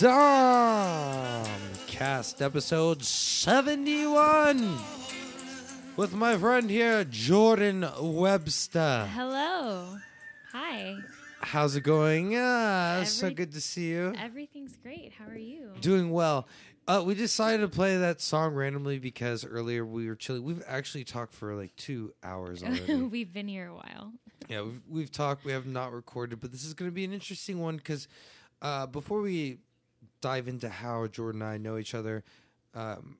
Dom Cast episode 71 with my friend here, Jordan Webster. Hello. Hi. How's it going? Yeah, so good to see you. Everything's great. How are you? Doing well. Uh, we decided to play that song randomly because earlier we were chilling. We've actually talked for like two hours already. We've been here a while. Yeah, we've, we've talked. We have not recorded, but this is going to be an interesting one because uh, before we dive into how Jordan and I know each other, um,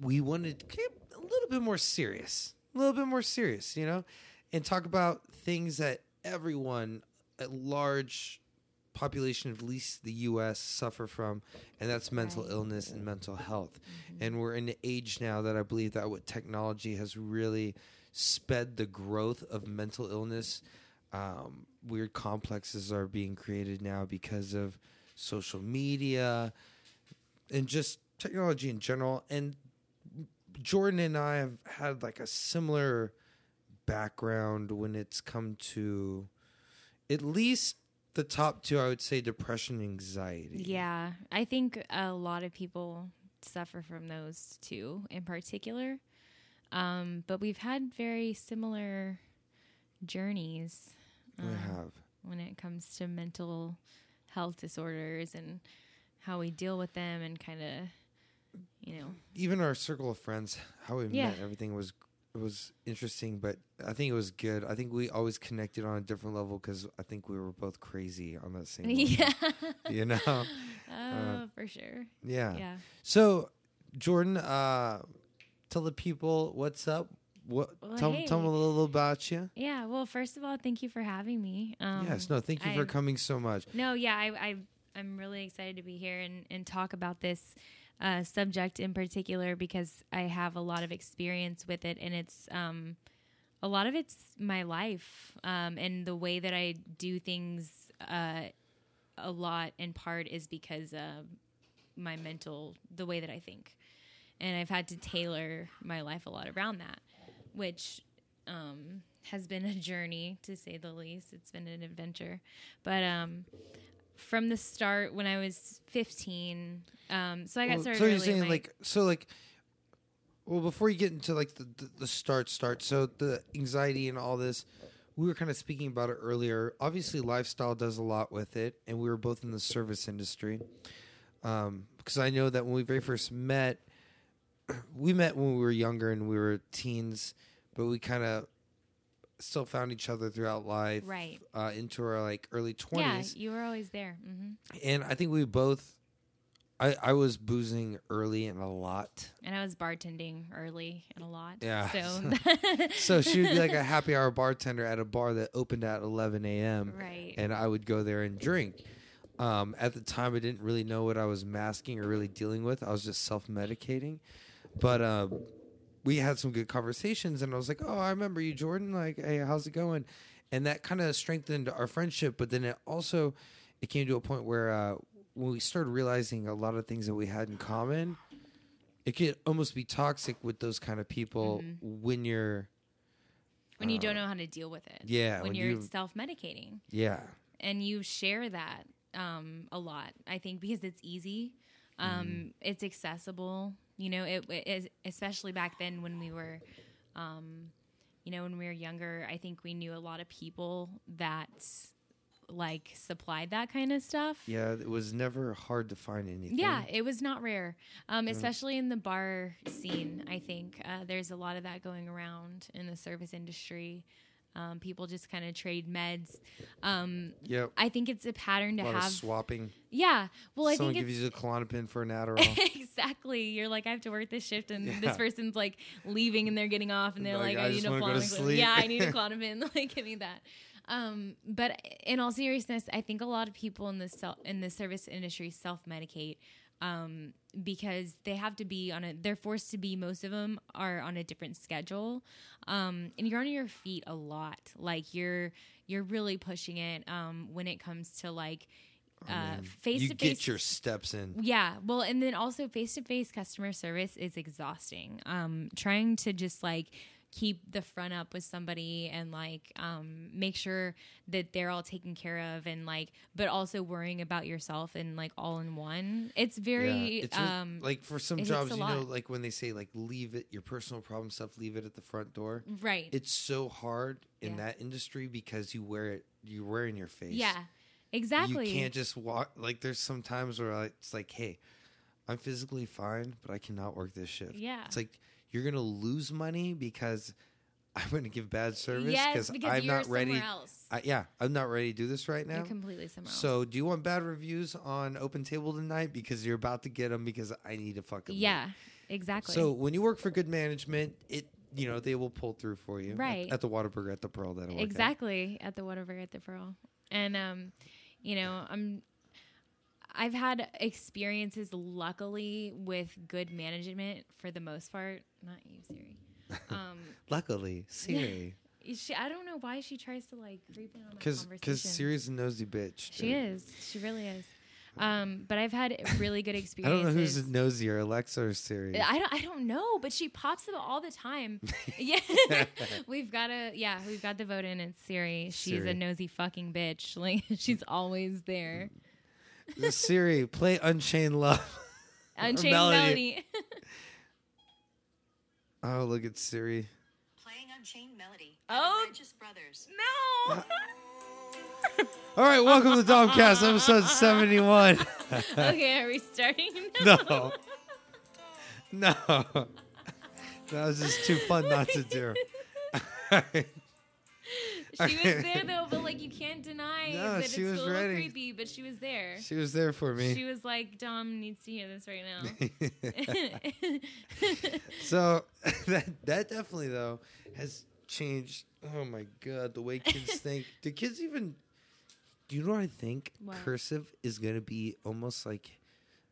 we wanted to get a little bit more serious, a little bit more serious, you know, and talk about things that everyone, a large population of at least the U.S. suffer from, and that's mental illness and mental health. And we're in an age now that I believe that with technology has really sped the growth of mental illness. Um, weird complexes are being created now because of social media and just technology in general. And Jordan and I have had like a similar background when it's come to at least the top two, I would say depression and anxiety. Yeah. I think a lot of people suffer from those too, in particular. Um, but we've had very similar journeys We um, have. when it comes to mental health disorders and how we deal with them and kind of, you know, even our circle of friends, how we Yeah. met, everything was was interesting. But I think it was good. I think we always connected on a different level because I think we were both crazy on that same. level, yeah. you know. Oh, for sure. Yeah. Yeah. So, Jordan, uh, tell the people what's up. What Well, tell, tell them a little about you. Yeah. Well, first of all, thank you for having me. Um, yes. No. Thank you for coming so much. No, yeah, I, I I'm really excited to be here and, and talk about this uh, subject in particular because I have a lot of experience with it, and it's um, a lot of it's my life um, and the way that I do things. Uh, a lot in part is because of my mental, the way that I think, and I've had to tailor my life a lot around that, which um, has been a journey to say the least. It's been an adventure, but um, from the start when I was 15. Um, so I got Well, started. so you're saying like so like. Well, before you get into like the, the, the start start, so the anxiety and all this, we were kind of speaking about it earlier. Obviously, lifestyle does a lot with it, and we were both in the service industry. Um, because I know that when we very first met, we met when we were younger and we were teens, but we kind of still found each other throughout life, Right. Uh, into our like early twenties. yeah, you were always there. hmm and I think we both. I, I was boozing early and a lot. And I was bartending early and a lot. Yeah. So, So she would be like a happy hour bartender at a bar that opened at 11 a.m. right. and I would go there and drink. Um, at the time, I didn't really know what I was masking or really dealing with. I was just self medicating. But um, we had some good conversations, and I was like, "Oh, I remember you, Jordan. Like, hey, how's it going?" And that kind of strengthened our friendship. But then it also it came to a point where uh, when we started realizing a lot of things that we had in common, it could almost be toxic with those kind of people when you're when you uh, don't know how to deal with it. yeah When, when you're you self medicating. yeah and you share that um, a lot. I think because it's easy, um, it's accessible. You know, it, it is especially back then when we were, um, you know, when we were younger. I think we knew a lot of people that like supplied that kind of stuff. yeah. It was never hard to find anything. Yeah, it was not rare, um, especially in the bar scene. I think uh, there's a lot of that going around in the service industry. Um, people just kind of trade meds. Um, Yep. I think it's a pattern to a have. swapping. Yeah. Well, I Someone think gives you the Klonopin for an Adderall. Exactly. You're like, I have to work this shift, and Yeah. this person's like leaving, and they're getting off, and they're Like, like, I I, need a wanna go to Klonopin. sleep. Yeah, I need a Klonopin. like, give me that. Um, but in all seriousness, I think a lot of people in the sel- in the service industry self medicate um, because they have to be on a. They're forced to be. Most of them are on a different schedule, um, and you're on your feet a lot. Like you're you're really pushing it um, when it comes to like uh, face you to get face. your steps in. Yeah, well, and then also face to face customer service is exhausting. Um, trying to just like keep the front up with somebody and like um, make sure that they're all taken care of and like but also worrying about yourself and like all in one it's very it's re- um like for some jobs, you know, like when they say like leave it your personal problem stuff, leave it at the front door. right It's so hard in Yeah. that industry because you wear it, you wear it in your face. yeah exactly You can't just walk. Like there's some times where I- it's like, hey, I'm physically fine, but I cannot work this shift. yeah It's like you're gonna lose money because I'm gonna give bad service yes because I'm you're not ready. else I, yeah, I'm not ready to do this right now. you're completely somewhere else So, do you want bad reviews on Open Table tonight? Because you're about to get them because I need to fucking. leave. yeah exactly So when you work for good management, it you know they will pull through for you. Right. At, the Whataburger at the Pearl that I at. exactly at the Whataburger at the Pearl. And um, you know, I'm I've had experiences luckily with good management for the most part. Not you, Siri. Um, Luckily, Siri, she, I don't know why she tries to like creep in on my because conversation. because Siri's a nosy bitch. she is. She really is. Um, but I've had really good experiences. I don't know who's nosier, Alexa or Siri. I don't. I don't know, but she pops up all the time. yeah, we've got to. Yeah, we've got the vote in. It's Siri. She's Siri. a nosy fucking bitch. Like she's always there. Siri, play Unchained Love. Unchained Melody. Melody. Oh, look at Siri. Playing Unchained Melody. Oh. The Righteous Brothers. no. All right, welcome to Domcast, episode seventy-one. okay, are we starting? no, no, that was just too fun not to do. She was there though, but like you can't deny No, that she it's was a little ready. creepy. But she was there. she was there for me. She was like, "Dom needs to hear this right now." so that that definitely though has changed. Oh my god, the way kids think. Do kids even? Do you know what I think? What? Cursive is gonna be almost like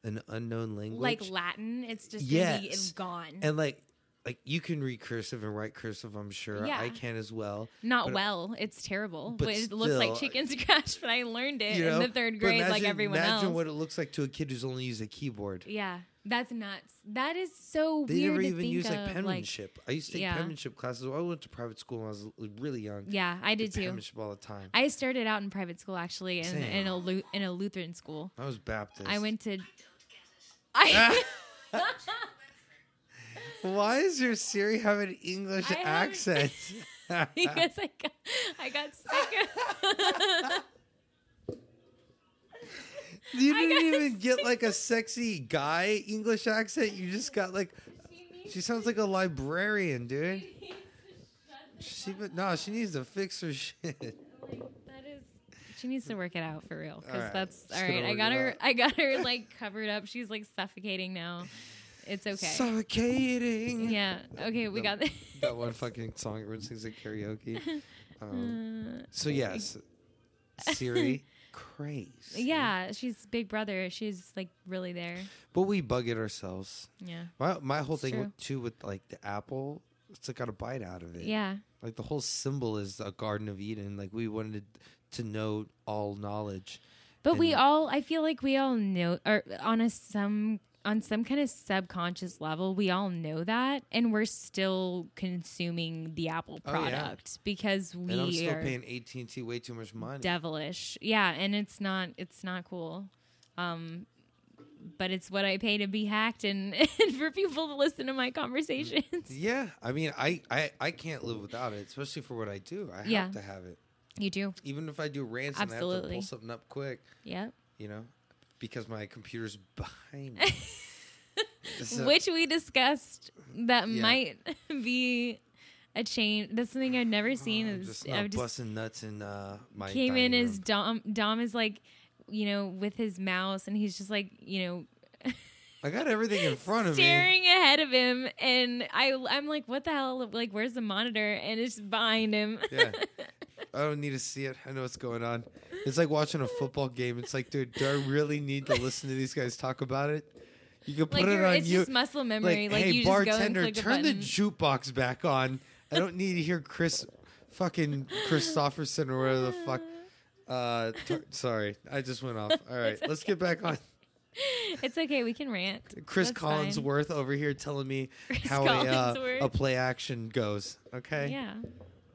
an unknown language. like Latin, it's just Yes. be gone. and like like you can read cursive and write cursive. I'm sure Yeah. I can as well. Not well. It's terrible. but But, it looks like still, chicken uh, scratch. But I learned it You know? in the third grade, like everyone imagine else. Imagine what it looks like to a kid who's only used a keyboard. yeah, that's nuts. That is so They weird never to even think use like of. penmanship. I used to take Yeah. penmanship classes. I went to private school when I was really young. yeah, I did too. Penmanship all the time. I started out in private school actually, in, in a Lu- in a Lutheran school. I was Baptist. I went to. I Why does your Siri have an English I accent? because I got I got sick of. you didn't even get like a sexy guy English accent. You just got like she sounds like a librarian, dude. She but no, she needs to fix her shit. That is. She needs to work it out for real, because that's all. I got her. I got her like covered up. She's like suffocating now. It's okay. Suffocating. yeah. Okay. We got. The That one fucking song everyone sings at karaoke. Um, Uh, so yes, Siri, crazy. yeah, she's big brother. She's like really there. but we bug it ourselves. Yeah. My my whole It's thing with, too with like the apple, it's like got a bite out of it. Yeah. Like the whole symbol is a Garden of Eden. Like we wanted to know all knowledge. But we all, I feel like we all know, or on a some on some kind of subconscious level, we all know that, and we're still consuming the Apple Oh, yeah. product because we and I'm still are paying AT and T way too much money. devilish. Yeah, and it's not it's not cool. Um but it's what I pay to be hacked and, and for people to listen to my conversations. yeah, I mean, I, I I can't live without it, especially for what I do. I Yeah. have to have it, You do. even if I do rants and I have to Absolutely. pull something up quick. Yeah, You know, because my computer's behind me. So- Which we discussed that Yeah. might be a change. That's something I've never seen. I'm just I've just busting nuts in uh, my came in as. Dom. Dom is like, you know, with his mouse, and he's just like, you know, I got everything in front of me. staring ahead of him, and I, I'm like, what the hell? Like, where's the monitor? And it's behind him. Yeah. I don't need to see it. I know what's going on. It's like watching a football game. It's like, dude, do I really need to listen to these guys talk about it? You can put like, it on it's you. just muscle memory. Like, hey, you just go bartender, turn the jukebox back on. I don't need to hear Chris, fucking Christopherson or whatever the fuck. Uh, t- sorry, I just went off. All right, It's let's get back on. it's okay. We can rant. Chris That's fine. Collinsworth over here telling me Chris how a, uh, a play action goes. Okay. Yeah.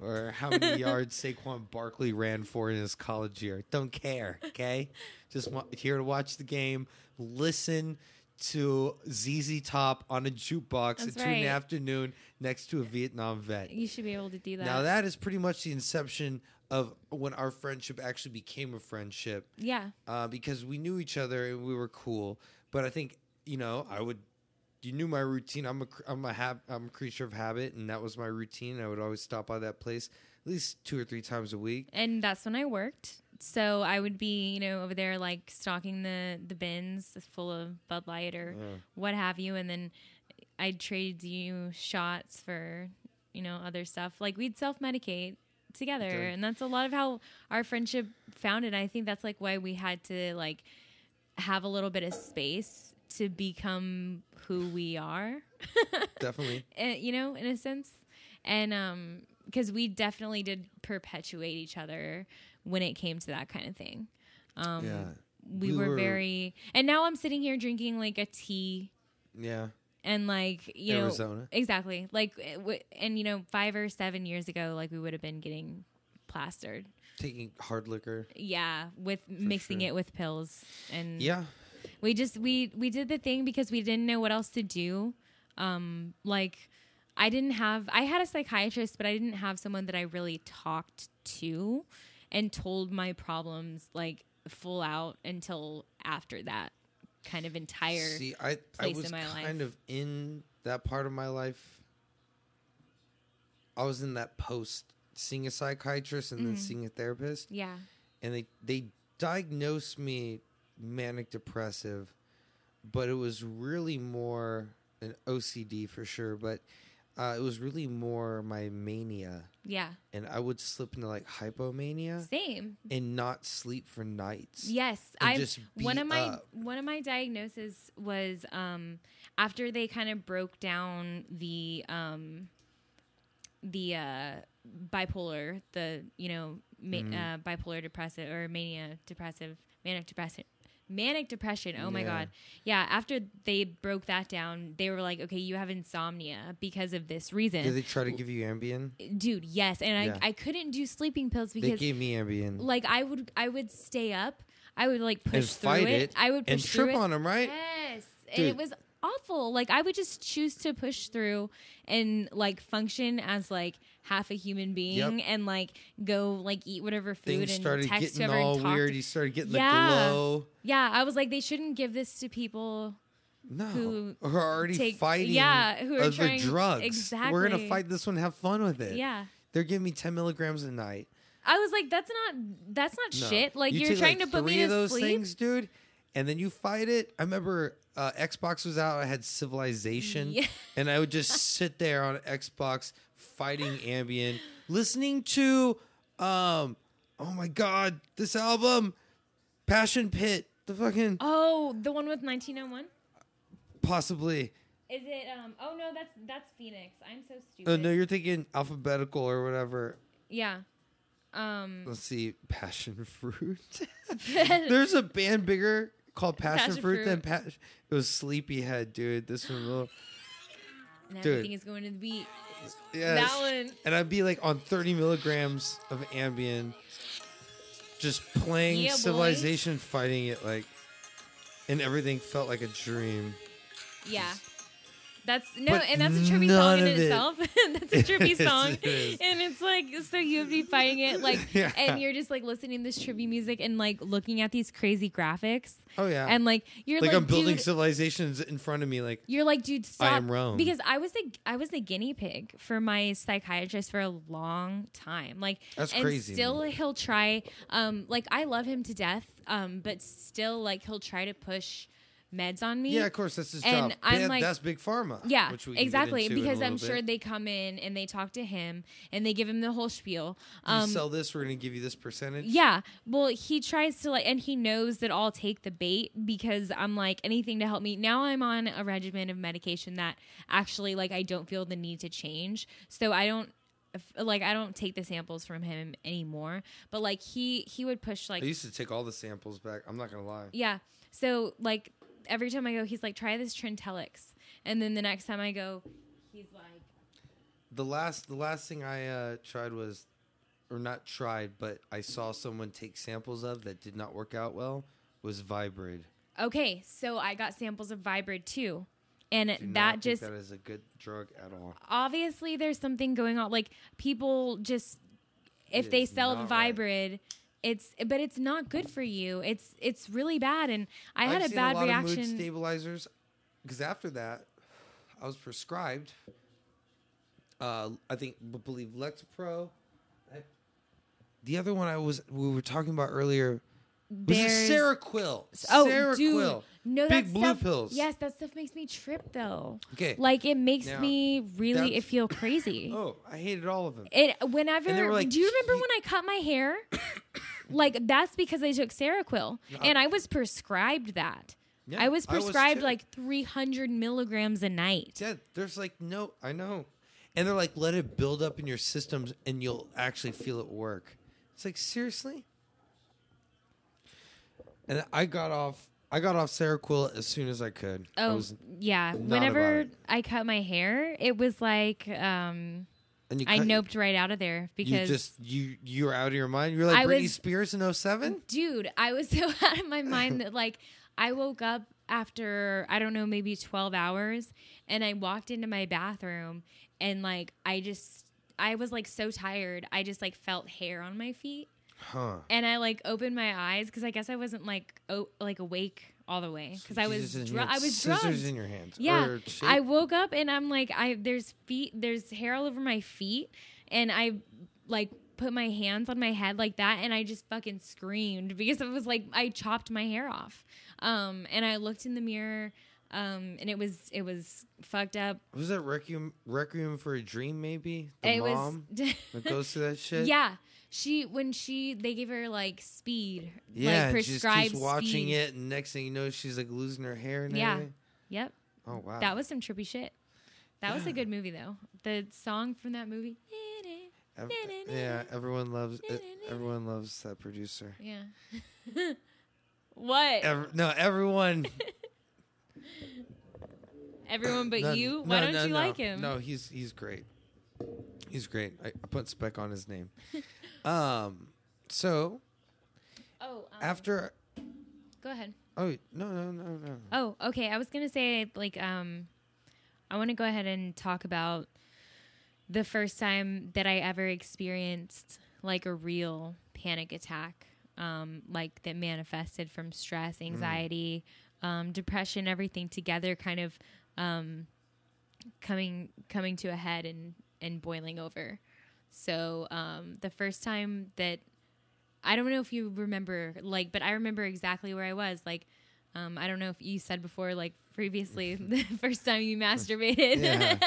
Or how many yards Saquon Barkley ran for in his college year. Don't care. Okay. Just want, here to watch the game. Listen to ZZ Top on a jukebox That's at two in the afternoon next to a Vietnam vet. You should be able to do that. Now that is pretty much the inception of when our friendship actually became a friendship yeah. uh, because we knew each other and we were cool. But I think you know I would. You knew my routine. I'm a I'm a hab- I'm a creature of habit, and that was my routine. I would always stop by that place at least two or three times a week. and that's when I worked. So I would be, you know, over there like stocking the the bins full of Bud Light or Yeah. what have you, and then I'd trade you shots for, you know, other stuff. Like we'd self medicate together, Okay. and that's a lot of how our friendship founded. I think that's like why we had to like have a little bit of space to become who we are. Definitely. uh, you know, in a sense. And um because we definitely did perpetuate each other when it came to that kind of thing. Um yeah. we, We were, were- very and now I'm sitting here drinking like a tea Yeah. and like, you Arizona. know, exactly. Like uh, w- and you know, 5 or 7 years ago like we would have been getting plastered. Taking hard liquor. Yeah, with mixing sure. it with pills and Yeah. We just we we did the thing because we didn't know what else to do um like i didn't have i had a psychiatrist but i didn't have someone that i really talked to and told my problems like full out until after that kind of entire See, I I was kind life. of in that part of my life. I was in that post seeing a psychiatrist and then Mm-hmm. seeing a therapist. yeah and they they diagnosed me manic depressive, but it was really more an OCD for sure. But uh, it was really more my mania, yeah and I would slip into like hypomania same and not sleep for nights. Yes, I just one of my up. one of my diagnoses was um after they kind of broke down the um the uh bipolar the you know ma- Mm-hmm. uh, bipolar depressive or mania depressive manic depressive manic depression oh my Yeah. god yeah after they broke that down they were like okay you have insomnia because of this reason Did they try to give you Ambien? dude yes and Yeah. I, I couldn't do sleeping pills because They gave me Ambien like I would I would stay up. I would like push and through fight it. it. I would push and through trip on them, right? Yes, and it was awful. Like I would just choose to push through and like function as like half a human being Yep. and like go like eat whatever food Things and started text getting whoever all and talk. weird. You started getting Yeah. the glow. Yeah, I was like they shouldn't give this to people. No, Who are already take- fighting. yeah, who are trying- the drugs. We're gonna fight this one. Have fun with it. Yeah. They're giving me ten milligrams a night. I was like that's not that's not No. shit. Like You are trying like, to put me to those sleep. things, dude, and then you fight it. I remember uh, Xbox was out. I had Civilization, Yeah. and I would just sit there on Xbox fighting Ambien, listening to, um, oh my god, this album, Passion Pit, the fucking Oh, the one with 1901? possibly. Is it um oh no, that's that's Phoenix. I'm so stupid. Oh no, you're thinking alphabetical or whatever. Yeah. Um Let's see, Passion Fruit. There's a band bigger called Passion, Passion Fruit, than Passion. It was Sleepyhead, dude. This one, little, and dude. everything is going to the beat. Yes. That one. And I'd be like on 30 milligrams of Ambien, just playing Yeah, boy. Civilization, fighting it like, and everything felt like a dream. Yeah. That's no, But and that's a trippy song in it- itself. that's a trippy It song, is. and it's like so you'd be fighting it like, Yeah. and you're just like listening to this trippy music and like looking at these crazy graphics, Oh yeah, and like you're like, like, I'm building civilizations in front of me. Like You're like, dude, stop. am Rome. Because I was the I was the guinea pig for my psychiatrist for a long time. Like That's and crazy, Still man. he'll try um like I love him to death. Um, but still like he'll try to push meds on me. yeah, of course that's his And job. I'm like- that's big pharma. Yeah, which we exactly. into in a Because I'm sure bit. they come in and they talk to him and they give him the whole spiel. you Um, sell this, we're gonna give you this percentage. yeah. Well, he tries to like, and he knows that I'll take the bait because I'm like anything to help me. Now I'm on a regimen of medication that actually like I don't feel the need to change. So I don't like I don't take the samples from him anymore. But like he he would push like I used to take all the samples back. I'm not gonna lie. yeah. So like every time I go, he's like, try this Trintellix, and then the next time I go, he's like, The last the last thing I uh, tried was, or not tried, but I saw someone take samples of that did not work out well. Was Viibryd. okay, so I got samples of Viibryd too, and Do that think just that is a good drug at all. obviously there's something going on. Like people just if It they sell not right. It's but it's not good for you. It's it's really bad, and I had I've a seen bad a reaction. Of mood stabilizers, because after that, I was prescribed. Uh, I think believe Lexapro. I- The other one I was we were talking about earlier was There's- a Seroquel. Oh, Seroquel. dude, no, big blue stuff, pills. Yes, that stuff makes me trip though. Okay. Like it makes Now, me really it feel crazy. oh, I hated all of them. It whenever And they were like, do you remember "You- when I cut my hair? like that's because I took Seroquel and I was prescribed that. Yeah, I was I was prescribed like 300 milligrams a night. Yeah, there's like no, I know, and they're like, let it build up in your systems, and you'll actually feel it work. It's like seriously. And I got off. I got off Seroquel as soon as I could. I Oh was, yeah, whenever. I cut my hair, it was like um and you I cut- noped right out of there You because just you you're out of your mind. You're like I Britney was- Spears in 07? dude, I was so out of my mind that like I woke up after I don't know maybe 12 hours and I walked into my bathroom and like I just I was like so tired. I just like felt hair on my feet Huh? and I like opened my eyes cuz I guess I wasn't like like awake all the way cuz I was Jesus, and you dr- I was scissors drugged. in your hands. Yeah, I woke up and I'm like, I there's feet, there's hair all over my feet, and I like put my hands on my head like that, and I just fucking screamed because it was like I chopped my hair off. Um, and I looked in the mirror, um, and it was it was fucked up. was that Requiem Requiem for a Dream? Maybe the it mom was. that goes through that shit. Yeah, she when she they gave her like speed, Yeah, like and she just prescribed keeps watching speed. it, and next thing you know, she's like losing her hair and Yeah. everything. Yep, Oh wow, that was some trippy shit. That was a good movie though. The song from that movie. Ev- yeah, everyone loves it. Everyone loves that producer. Yeah. what? Ev- no, everyone. Everyone but no, you? no, Why don't no, you no. like him? No, he's he's great. He's great. I, I put spec on his name. um. So Oh, um, after, go ahead. oh no no no no. Oh, okay. I was gonna say like um, I want to go ahead and talk about the first time that I ever experienced like a real panic attack, um, like that manifested from stress, anxiety, um, depression, everything together, kind of um, coming coming to a head and and boiling over. So um, the first time that I don't know if you remember, like, but I remember exactly where I was. Like, um, I don't know if you said before, like previously, the first time you masturbated. Yeah.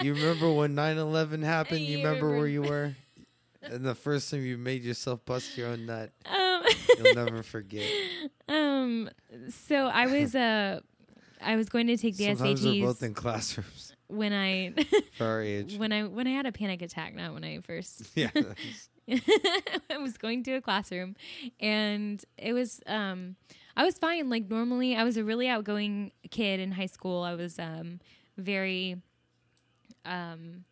You remember when 9-11 happened? You, You remember where you were? And the first time you made yourself bust your own nut, um, you'll never forget. um, so I was uh, I was going to take the Sometimes we're both in classrooms when I for our age. when I when I had a panic attack, not when I first yeah. I was going to a classroom and it was um I was fine like normally I was a really outgoing kid in high school. I was um very um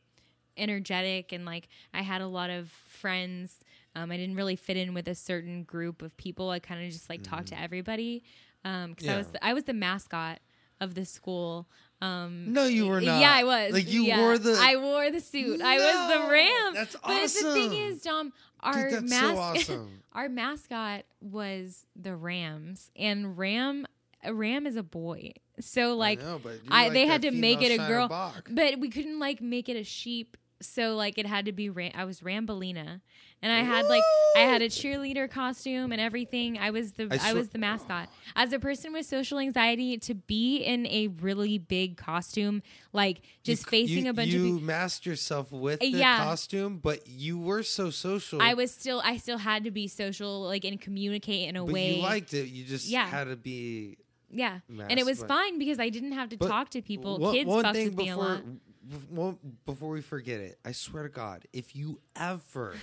energetic and like I had a lot of friends. Um I didn't really fit in with a certain group of people. I kind of just like talked to everybody. Um cuz I was Mm. I was the mascot of the school. Um No, you were not. yeah, I was. Like you Yeah. wore the. I wore the suit. I was the ram. that's awesome. But the thing is, Dom, our Dude, mas- so awesome. our mascot was the Rams, and Ram, a Ram is a boy. So like, I know, I- like they had to make it a girl. But we couldn't like make it a sheep. So like, it had to be Ram. I was Rambelina, and I had like I had a cheerleader costume and everything. I was the I I, was the mascot. As a person with social anxiety, to be in a really big costume, like just You- facing you, a bunch you of people. masked yourself with the Yeah. costume, but you were so social. I was still I still had to be social like and communicate in a but way. you liked it. You just Yeah. had to be. yeah. and it was fine because I didn't have to talk to people. One, Kids one fucked with me a lot. Bef- before we forget it, I swear to God, if you ever,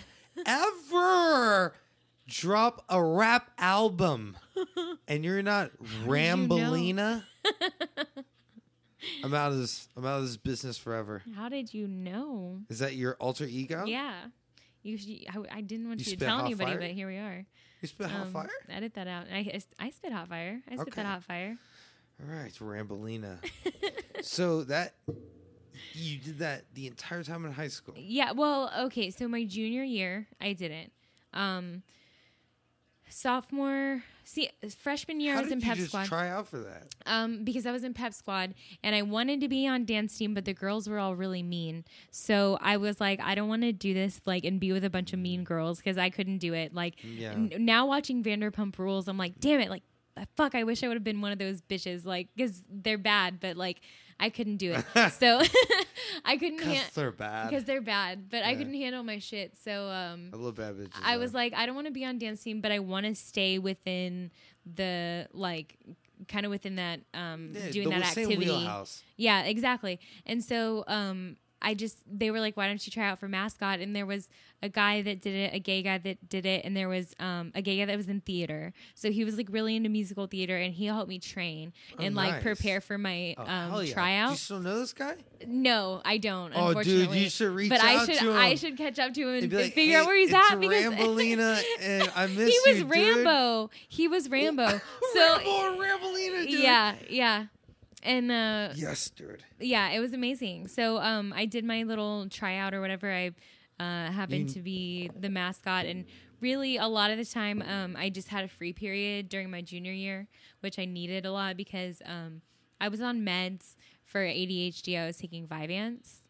ever drop a rap album, and you're not you know? Rambolina. I'm out of this. I'm out of this business forever. How did you know? Is that your alter ego? Yeah. You, I, I didn't want You you, to tell anybody, fire? but here we are. You spit hot Um, fire. Edit that out. I, I, I spit hot fire. I spit Okay. that hot fire. All right, Rambolina. so that you did that the entire time in high school. Yeah, well, okay, so my junior year, I didn't. Um, sophomore, see, freshman year, How I was did in you pep just squad. try out for that? um, because I was in pep squad and I wanted to be on dance team, but the girls were all really mean. So I was like, I don't want to do this, like, and be with a bunch of mean girls because I couldn't do it. Like, Yeah. n- now watching Vanderpump Rules, I'm like, damn it, like, fuck, I wish I would have been one of those bitches, like, because they're bad, but like, I couldn't do it. so I couldn't Because han- they're bad. because they're bad, but I couldn't handle my shit. So um, I love bad bitches. I was like, I don't want to be on dance team, but I want to stay within the like, kind of within that um, Yeah, doing that activity. Yeah, exactly. And so um, I just they were like, why don't you try out for mascot? And there was a guy that did it, a gay guy that did it, and there was um, a gay guy that was in theater. So he was like really into musical theater, and he helped me train Oh, and like prepare for my Oh, um, yeah. tryout. Do you still know this guy? No, I don't. Oh, dude, unfortunately. you should reach but I should. to I should catch up to him and, And like, figure out where he's at because Rambolina, and I miss he was you, dude." Rambo. He was Rambo. so Rambo Rambolina, dude. yeah, yeah, and uh, Yes, dude. yeah, it was amazing. So um, I did my little tryout or whatever. I uh, happened You- to be the mascot, and really a lot of the time, um, I just had a free period during my junior year, which I needed a lot because um, I was on meds for ADHD. I was taking Vyvanse,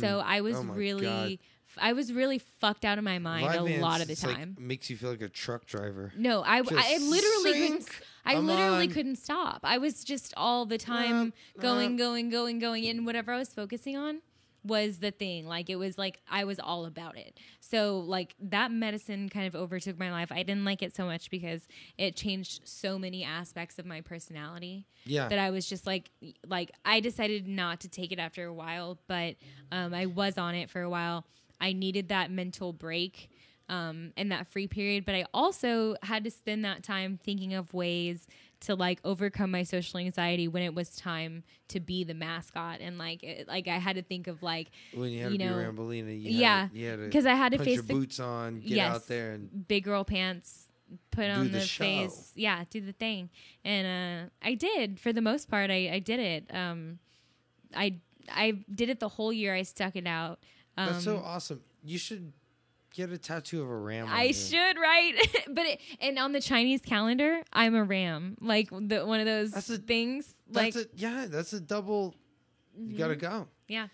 so I was Oh really. God. I was really fucked out of my mind a lot of the it's like- time. makes you feel like a truck driver. No, I, Just I literally sink. I I'm literally on. couldn't stop. I was just all the time Uh, going, uh. going, going, going, and whatever I was focusing on was the thing. Like it was like I was all about it. So like that medicine kind of overtook my life. I didn't like it so much because it changed so many aspects of my personality Yeah. that I was just like like I decided not to take it after a while, but um, I was on it for a while. I needed that mental break um, and that free period, but I also had to spend that time thinking of ways to like overcome my social anxiety when it was time to be the mascot. And like it, like I had to think of like when you had you to know, be Rambolina, you yeah, had to, you had to because I had to face your the boots on, get Yes. out there, and big girl pants put on the the, face. Yeah do the thing. And uh i did for the most part i i did it. Um i i did it the whole year i stuck it out. Um that's so awesome. You should get a tattoo of a ram. on I you. should, right? but it, and on the Chinese calendar, I'm a ram, like the one of those That's a- things. Like, a yeah. That's a double. You gotta mm-hmm. go. yeah,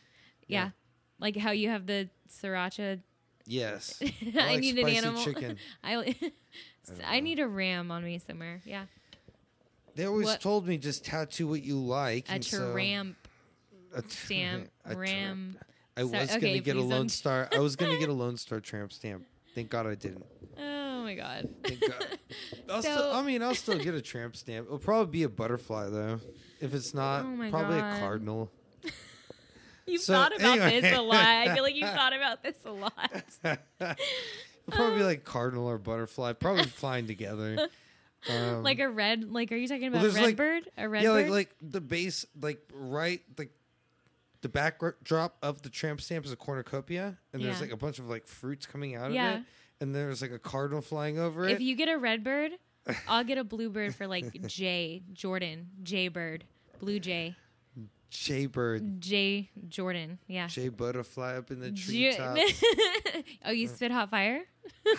Yeah. yeah, like how you have the sriracha. Yes. I like need an animal. chicken. I I need a ram on me somewhere. Yeah, They always What- told me just tattoo what you like. a and so- tramp a tr- stamp a tramp. ram. I Sorry, was okay, gonna get a Lone don't- Star. I was gonna get a Lone Star tramp stamp. Thank God I didn't. Oh my god. Thank God. I'll So- still, I mean, I'll still get a tramp stamp. It'll probably be a butterfly though. If it's not, Oh probably God. a cardinal. You've So, thought about anyway. this a lot. I feel like you've thought about this a lot. It'll probably be like cardinal or butterfly, probably flying together. Um, like a red. Like, are you talking about there's, red like- bird? A red yeah, bird? like like the base, like right, like the backdrop of the tramp stamp is a cornucopia, and there's Yeah. like a bunch of like fruits coming out Yeah. of it, and there's like a cardinal flying over it. if you get a red bird, I'll get a blue bird for like J Jordan J bird blue Jay Jay bird, J Jordan. Yeah. Jay butterfly up in the J- treetops. oh, you uh. spit hot fire?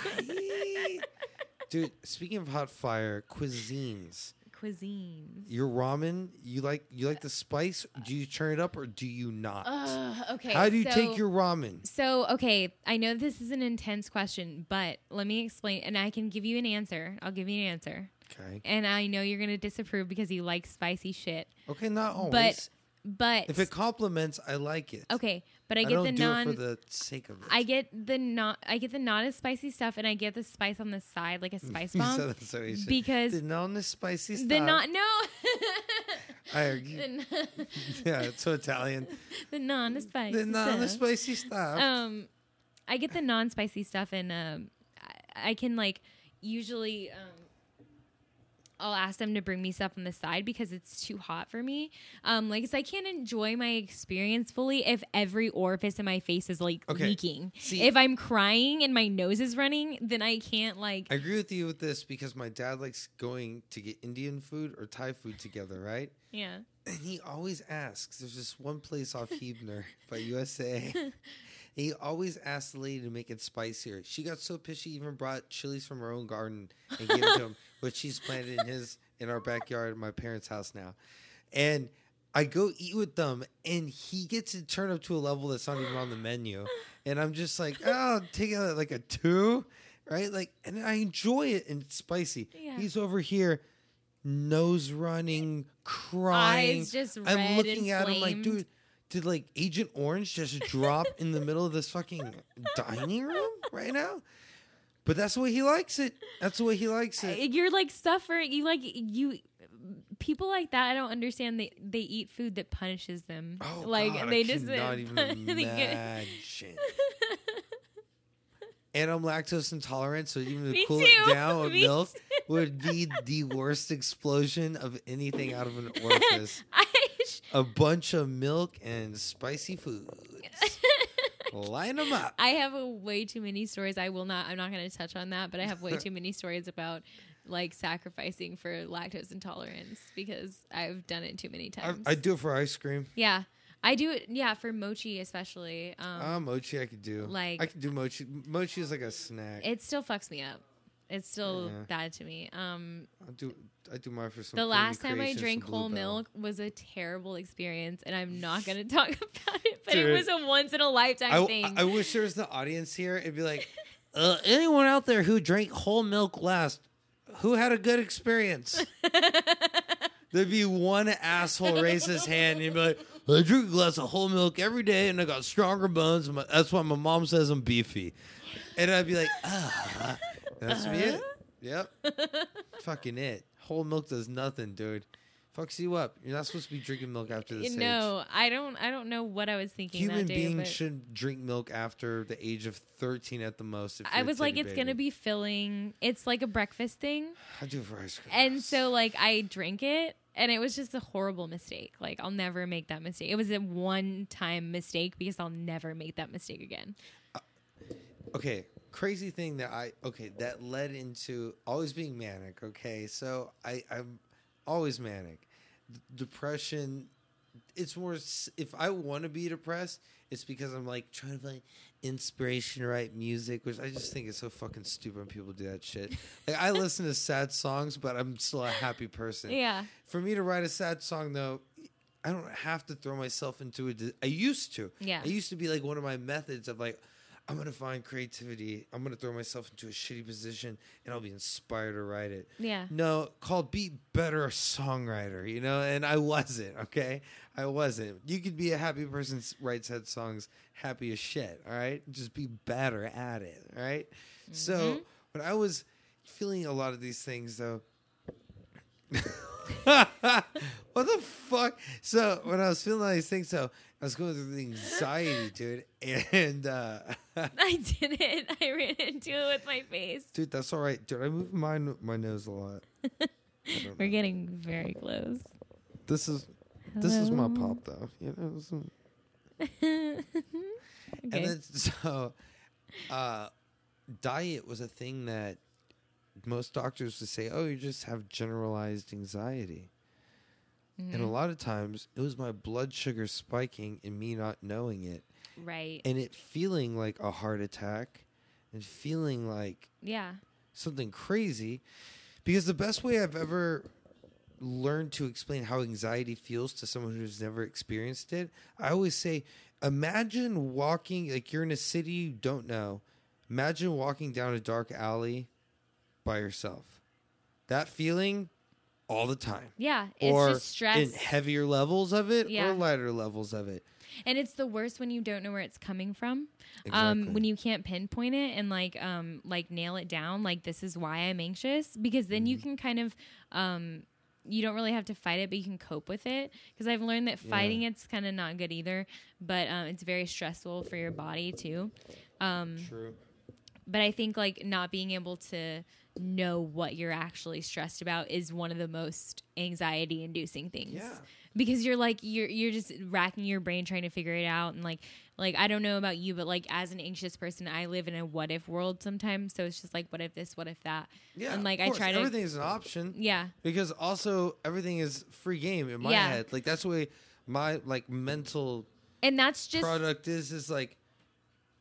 Dude, speaking of hot fire cuisines, Cuisines. your ramen, you like you like the spice? Do you turn it up or do you not? Ugh, okay. How do you so- take your ramen? So, okay, I know this is an intense question, but let me explain, and I can give you an answer. I'll give you an answer. Okay. And I know you're going to disapprove because you like spicy shit. Okay, not always. But, but, if it compliments, I like it. okay, but I I get the non. for the sake of it. I get the not. I get the not as spicy stuff, and I get the spice on the side, like a spice bomb. said that so you should- because the non the spicy stuff. the not no. I the, yeah, it's so Italian. the non spicy. The non the spicy stuff. um i get the non-spicy stuff and um I, I can like usually um I'll ask them to bring me stuff on the side because it's too hot for me. Um, like, 'cause I can't enjoy my experience fully if every orifice in my face is like Okay. leaking. See- if I'm crying and my nose is running, then I can't like. I agree with you with this because my dad likes going to get Indian food or Thai food together, right? yeah. And he always asks. There's this one place off Hebner by USA. He always asks the lady to make it spicier. She got so pissed she even brought chilies from her own garden and gave it to him, which she's planted in his in our backyard at my parents' house now. And I go eat with them, and he gets it turned up to a level that's not even on the menu. And I'm just like, oh, take it like a two, right? Like, and I enjoy it, and it's spicy. Yeah. He's over here, nose running, crying. Eyes just I'm looking and at him like, dude, did like Agent Orange just drop in the middle of this fucking dining room right now? But that's the way he likes it. That's the way he likes it. You're like suffering. You like you. People like that, I don't understand. They they eat food that punishes them. Oh, like God, they I just cannot even imagine. and I'm lactose intolerant, so even to cool too. it down with Me milk too. would be the worst explosion of anything out of an orifice. I, A bunch of milk and spicy foods. Line them up. I have a way too many stories. I will not. I'm not going to touch on that, but I have way too many stories about like sacrificing for lactose intolerance because I've done it too many times. I do it for ice cream. yeah, I do it. Yeah, for mochi especially. Um, Ah, mochi I could do. like- I could do mochi. Mochi is like a snack. it still fucks me up. It's still Yeah. bad to me. Um, I do. I do mine for some. the last time I drank whole Bell. milk was a terrible experience, and I'm not going to talk about it. But it was a once in a lifetime I, thing. I wish there was the audience here. It'd be like, uh, anyone out there who drank whole milk last, who had a good experience? There'd be one asshole raise his hand and he'd be like, I drink a glass of whole milk every day and I got stronger bones. and my- That's why my mom says I'm beefy. And I'd be like, ah. That's me it. Uh-huh. Yep. Fucking it. Whole milk does nothing, dude. Fucks you up. You're not supposed to be drinking milk after this age. no, I don't. I don't know what I was thinking Human that day. beings should drink milk after the age of 13 at the most. If I was like, it's gonna be filling. It's like a breakfast thing, I do it for ice cream. and so like I drink it, and it was just a horrible mistake. Like I'll never make that mistake. It was a one time mistake because I'll never make that mistake again. Uh, okay, crazy thing that I okay that led into always being manic. Okay, so I I'm always manic. D- depression. It's more if I want to be depressed, it's because I'm like trying to find inspiration, to write music, which I just think is so fucking stupid when people do that shit. Like I listen to sad songs, but I'm still a happy person. Yeah, For me to write a sad song, though, I don't have to throw myself into it. I used to. Yeah. I used to be like one of my methods of like, I'm gonna find creativity. I'm gonna throw myself into a shitty position, and I'll be inspired to write it. yeah. No, called be better songwriter, you know, and I wasn't. Okay, I wasn't. You could be a happy person writes sad songs, happy as shit. All right, just be better at it. All right. So mm-hmm. when I was feeling a lot of these things, though. what the fuck? So when I was feeling all these things, so I was going through the anxiety, dude, and uh I didn't. I ran into it with my face. dude, that's all right, dude. I move my my nose a lot. We're know. getting very close. This is this is my pop though. You know. is- okay. And then so, uh, diet was a thing that most doctors would say, "Oh, you just have generalized anxiety." And a Mhm. lot of times, it was my blood sugar spiking and me not knowing it, right. and it feeling like a heart attack, and feeling like yeah. something crazy because the best way I've ever learned to explain how anxiety feels to someone who's never experienced it, I always say, imagine walking like you're in a city you don't know. Imagine walking down a dark alley by yourself. That feeling all the time. Yeah. It's or just stress. in heavier levels of it Yeah. or lighter levels of it. and it's the worst when you don't know where it's coming from. Um, when you can't pinpoint it and like um like nail it down, like this is why I'm anxious, because then you Mm-hmm. can kind of um you don't really have to fight it, but you can cope with it. Because I've learned that fighting it's kind of not good either, but um, it's very stressful for your body too. Um, True. but I think like not being able to know what you're actually stressed about is one of the most anxiety inducing things. Yeah. Because you're like you're you're just racking your brain trying to figure it out and like like I don't know about you but like as an anxious person I live in a what if world sometimes so it's just like what if this what if that Yeah, and like I try to everything is an option. yeah because also everything is free game in my Yeah. head. Like that's the way my like mental and that's just product is. Is like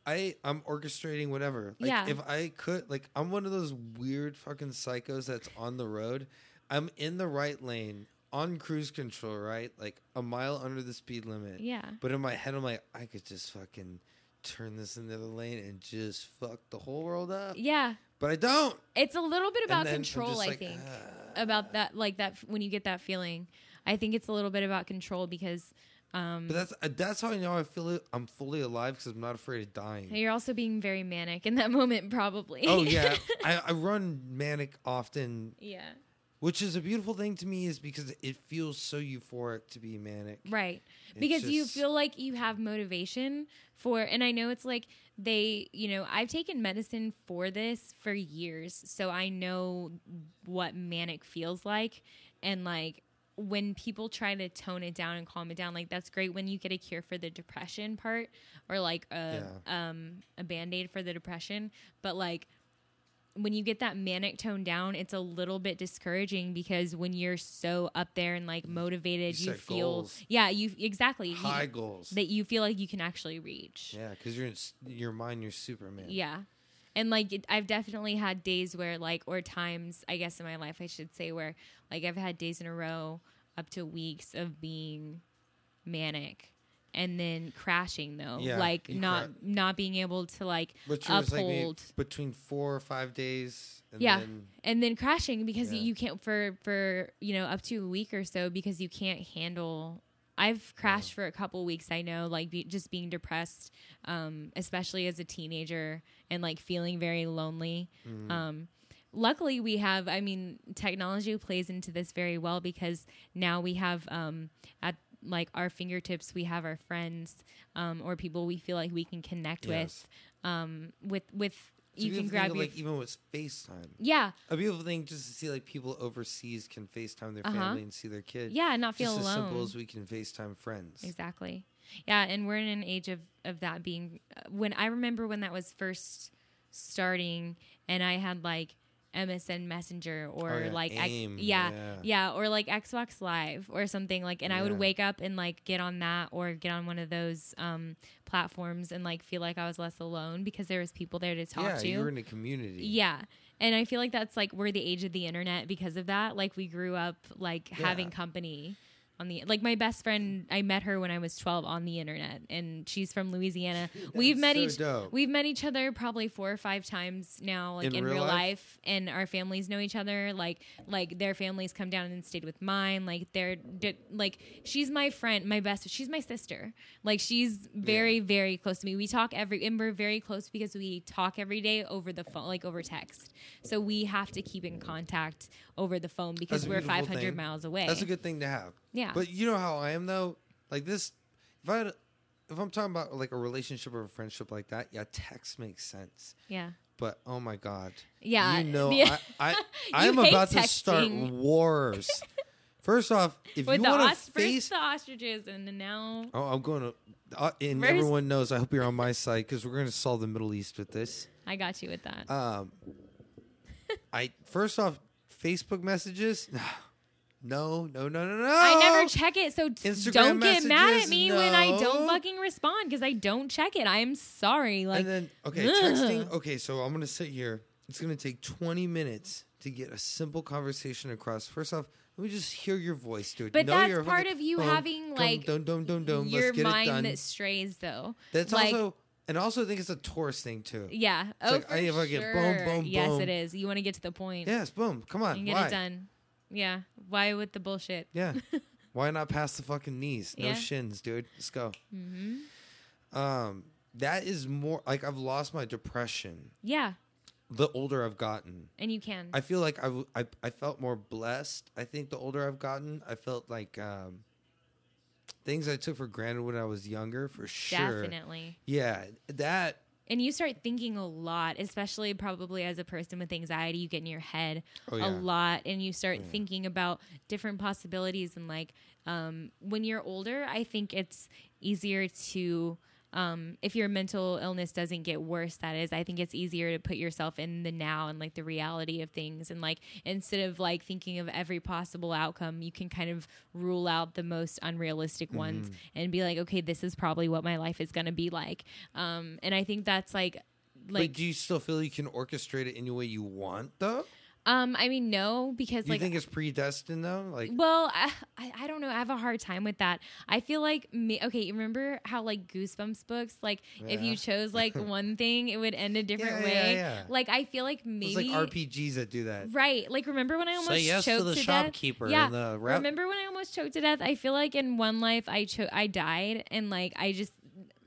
I I'm orchestrating whatever. Like Yeah. if I could, like I'm one of those weird fucking psychos that's on the road. I'm in the right lane on cruise control, right? Like a mile under the speed limit. yeah But in my head, I'm like, I could just fucking turn this into the lane and just fuck the whole world up. yeah But I don't. it's a little bit about control just I think "Ah." about that like that when you get that feeling I think it's a little bit about control because um But that's uh, that's how I know I feel it. I'm fully alive because I'm not afraid of dying. You're also being very manic in that moment, probably. Oh yeah, I, I run manic often, yeah. which is a beautiful thing to me. Is because it feels so euphoric to be manic. Right. It's because you feel like you have motivation for, and I know it's like they, you know, I've taken medicine for this for years. So I know what manic feels like. And like, when people try to tone it down and calm it down, like that's great when you get a cure for the depression part or like a um a band-aid for the depression. But like when you get that manic tone down, it's a little bit discouraging because when you're so up there and like motivated, You you, feel goals. yeah, you exactly you- High goals. that you feel like you can actually reach. yeah, because you're in your mind. You're Superman. Yeah. And like it, I've definitely had days where like or times I guess in my life I should say where like I've had days in a row up to weeks of being manic and then crashing though Yeah, like not cra- not being able to like yours like uphold between four or five days. And yeah Then, and then crashing because Yeah. you can't for for you know up to a week or so because you can't handle i've crashed for a couple weeks i know like be, just being depressed um especially as a teenager and like feeling very lonely Mm-hmm. um luckily we have i mean technology plays into this very well because now we have um at like our fingertips we have our friends um or people we feel like we can connect Yes. with um with with you can grab your like even with FaceTime. yeah A beautiful thing just to see like people overseas can FaceTime their Uh-huh. family and see their kids. yeah and not feel just as simple as we can FaceTime friends. Exactly. Yeah, and we're in an age of of that being uh, when I remember when that was first starting and I had like MSN Messenger or Oh, yeah, like X- yeah, yeah. yeah, or like Xbox Live or something like and I would wake up and like get on that or get on one of those um platforms and like feel like I was less alone because there was people there to talk yeah, to. you're in a community. Yeah. And I feel like that's like we're the age of the internet because of that. Like we grew up like having company on the like my best friend I met her when I was 12 on the internet and she's from Louisiana. we've met so each dope. we've met each other probably 4 or 5 times now like in, In real, real life? life? and our families know each other like like their families come down and stayed with mine like they're d- like she's my friend my best she's my sister like she's very very close to me we talk every and we're very close because we talk every day over the phone like over text so we have to keep in contact over the phone because we're 500 thing. miles away That's a good thing to have. Yeah. But you know how I am though. Like this, if I had, if I'm talking about like a relationship or a friendship like that, yeah, text makes sense. yeah But oh my god, Yeah, you know, yeah. I, I hate about to start wars. First off, if with you want to face, the ostriches and now oh, I'm going to, uh, and First- everyone knows. I hope you're on my side because we're going to solve the Middle East with this. I got you with that Um, I first off, Facebook messages. No, no, no, no, no. I never check it, so Instagram don't get mad at messages, me when I don't fucking respond because I don't check it. I am sorry. Like, and then okay, ugh. texting. Okay, so I'm gonna sit here. It's gonna take 20 minutes to get a simple conversation across. First off, let me just hear your voice, dude. But Know that's part of you having, dum, like, dum, dum, dum, dum. your Let's get it done. mind that strays, though. That's like, also, and also, I think it's a tourist thing too. yeah. oh, like, I- I get sure. boom, boom, yes, boom. it is. You want to get to the point. Yes, boom. Come on, and get why? it done. Yeah. Why with the bullshit? Yeah. Why not pass the fucking knees? No Yeah. shins, dude. Let's go. Mm-hmm. Um, that is more like I've lost my depression Yeah, the older I've gotten. and you can. I feel like I, w- I, I felt more blessed. I think the older I've gotten, I felt like um, things I took for granted when I was younger, for sure. Definitely. Yeah, that and you start thinking a lot, especially probably as a person with anxiety, you get in your head Oh, a lot and you start thinking about different possibilities and like um, when you're older, I think it's easier to um, if your mental illness doesn't get worse, that is, I think it's easier to put yourself in the now and like the reality of things. And like instead of like thinking of every possible outcome, you can kind of rule out the most unrealistic ones and be like, okay, this is probably what my life is going to be like. Um, and I think that's like, but like, do you still feel you can orchestrate it any way you want, though? Um, I mean, no, because You like think it's predestined, though? Like, Well, I, I I don't know. I have a hard time with that. I feel like me. Okay, you remember how like Goosebumps books, like if you chose like one thing, it would end a different Yeah, way. yeah, yeah. Like I feel like maybe it's like RPGs that do that. Right. Like remember when I almost Say yes to choked the death? shopkeeper Yeah. in the rep- Remember when I almost choked to death? I feel like in one life I cho- I died and like I just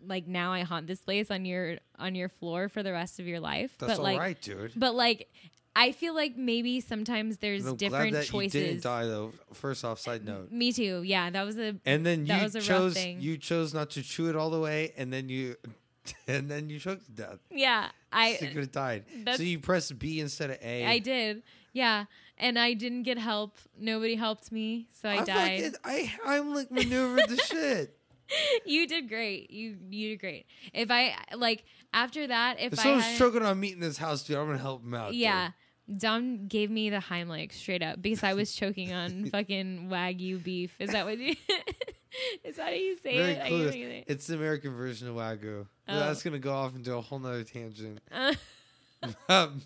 like now I haunt this place on your on your floor for the rest of your life. That's but all like right, dude. but like I feel like maybe sometimes there's I'm different glad that choices. you didn't die, though. First off, side uh, note. Me too. Yeah, that was a And then That you was a rough chose you chose not to chew it all the way, and then you and then you choked to death. yeah. I so could have died. So you pressed B instead of A. I did. Yeah, and I didn't get help. Nobody helped me, so I, died. fucking- I I'm like maneuvered the shit. you did great. You you did great. If I like after that, if, If I someone's choking on meat in this house, dude, I'm gonna help him out. yeah. Dom gave me the Heimlich straight up because I was choking on fucking wagyu beef. Is that what you? is that how you say Very it? I clueless. can't It's the American version of wagyu. Oh. That's gonna go off into a whole nother tangent. Uh, Um,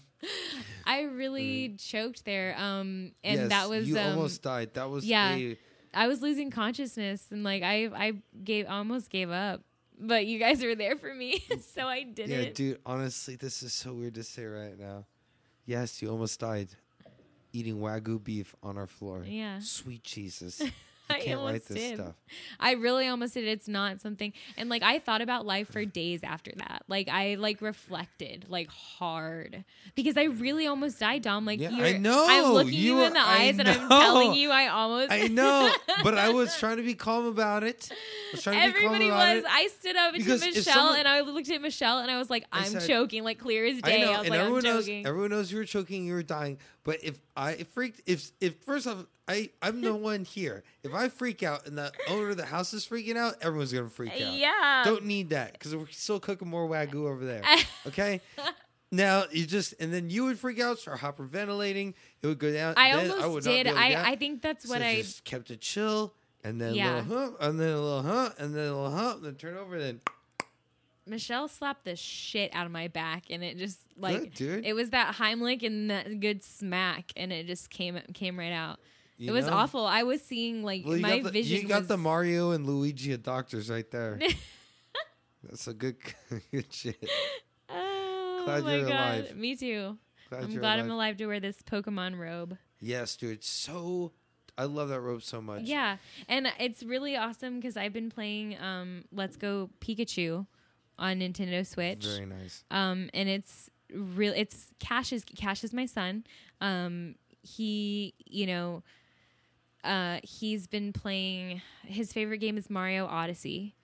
I really choked there. Um, and yes, that was you um, almost died. That was yeah. a I was losing consciousness and like I I gave almost gave up. But you guys were there for me, so I didn't. yeah, dude. Honestly, this is so weird to say right now. Yes, you almost died eating wagyu beef on our floor. Yeah. sweet Jesus. I can't write this did. stuff. I really almost did. It's not something, and like I thought about life for days after that. Like I like reflected like hard because I really almost died, Dom. Like Yeah, I know. I'm looking You you, in the I eyes, and I'm telling you, I almost. I know, but I was trying to be calm about it. I was trying to be calm Everybody was. I stood up to Michelle someone- and I looked at Michelle and I was like, I I'm said- choking, like clear as I day. know, I, was and like, I'm everyone knows. choking. Everyone knows you were choking. You were dying. But if I freaked, if if first off, I I'm the one here. If I freak out and the owner of the house is freaking out, everyone's gonna freak out. yeah. Don't need that because we're still cooking more wagyu over there. Okay. Now you just and then you would freak out, start hyperventilating. It would go down. I then almost would did. be able to get out. I, I think that's what so I. just kept it chill, and then Yeah. a little hump, and then a little hump, and then a little hump, and then turn over, and then Michelle slapped the shit out of my back, and it just like Good, dude. it was that Heimlich and that good smack, and it just came came right out. you it was know? awful. I was seeing like Well, my the, vision. You got the Mario and Luigi of doctors right there. That's a good, good shit. Oh Glad my you're god, alive. me too. Glad I'm glad I'm alive. alive to wear this Pokemon robe. Yes, dude. So I love that robe so much. Yeah, and it's really awesome because I've been playing um, Let's Go Pikachu on Nintendo Switch. Very nice. um, and it's real. It's Cash is Cash is my son. Um, he, you know, uh, he's been playing. His favorite game is Mario Odyssey,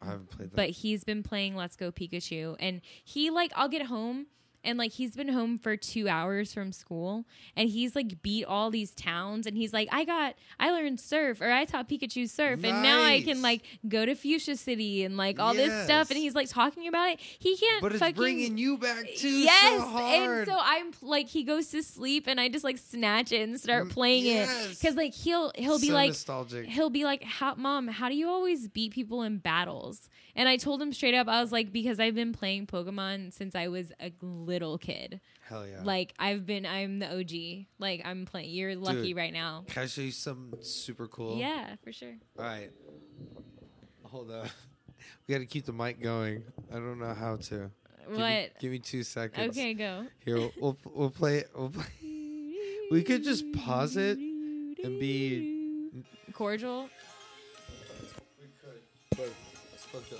I haven't played that. but he's been playing Let's Go Pikachu, and he like I'll get home. And like he's been home for two hours from school, and he's like beat all these towns, and he's like, I got, I learned surf, or I taught Pikachu surf, and now I can like go to Fuchsia City and like all this stuff, and he's like talking about it. He can't, but it's fucking, bringing you back too. yes so and so i'm like he goes to sleep and i just like snatch it and start Mm, playing it because like he'll he'll be So like nostalgic. he'll be like how mom how do you always beat people in battles and i told him straight up i was like because i've been playing pokemon since i was a little kid Hell yeah. like i've been i'm the og like i'm playing you're lucky Dude. right now Can I show you some super cool? yeah for sure All right. Hold up. We got to keep the mic going. I don't know how to. Give me- what give me two seconds. okay go Here, we'll, we'll, we'll play. We'll play. We could just pause it and be. cordial We could, but it's fucked up.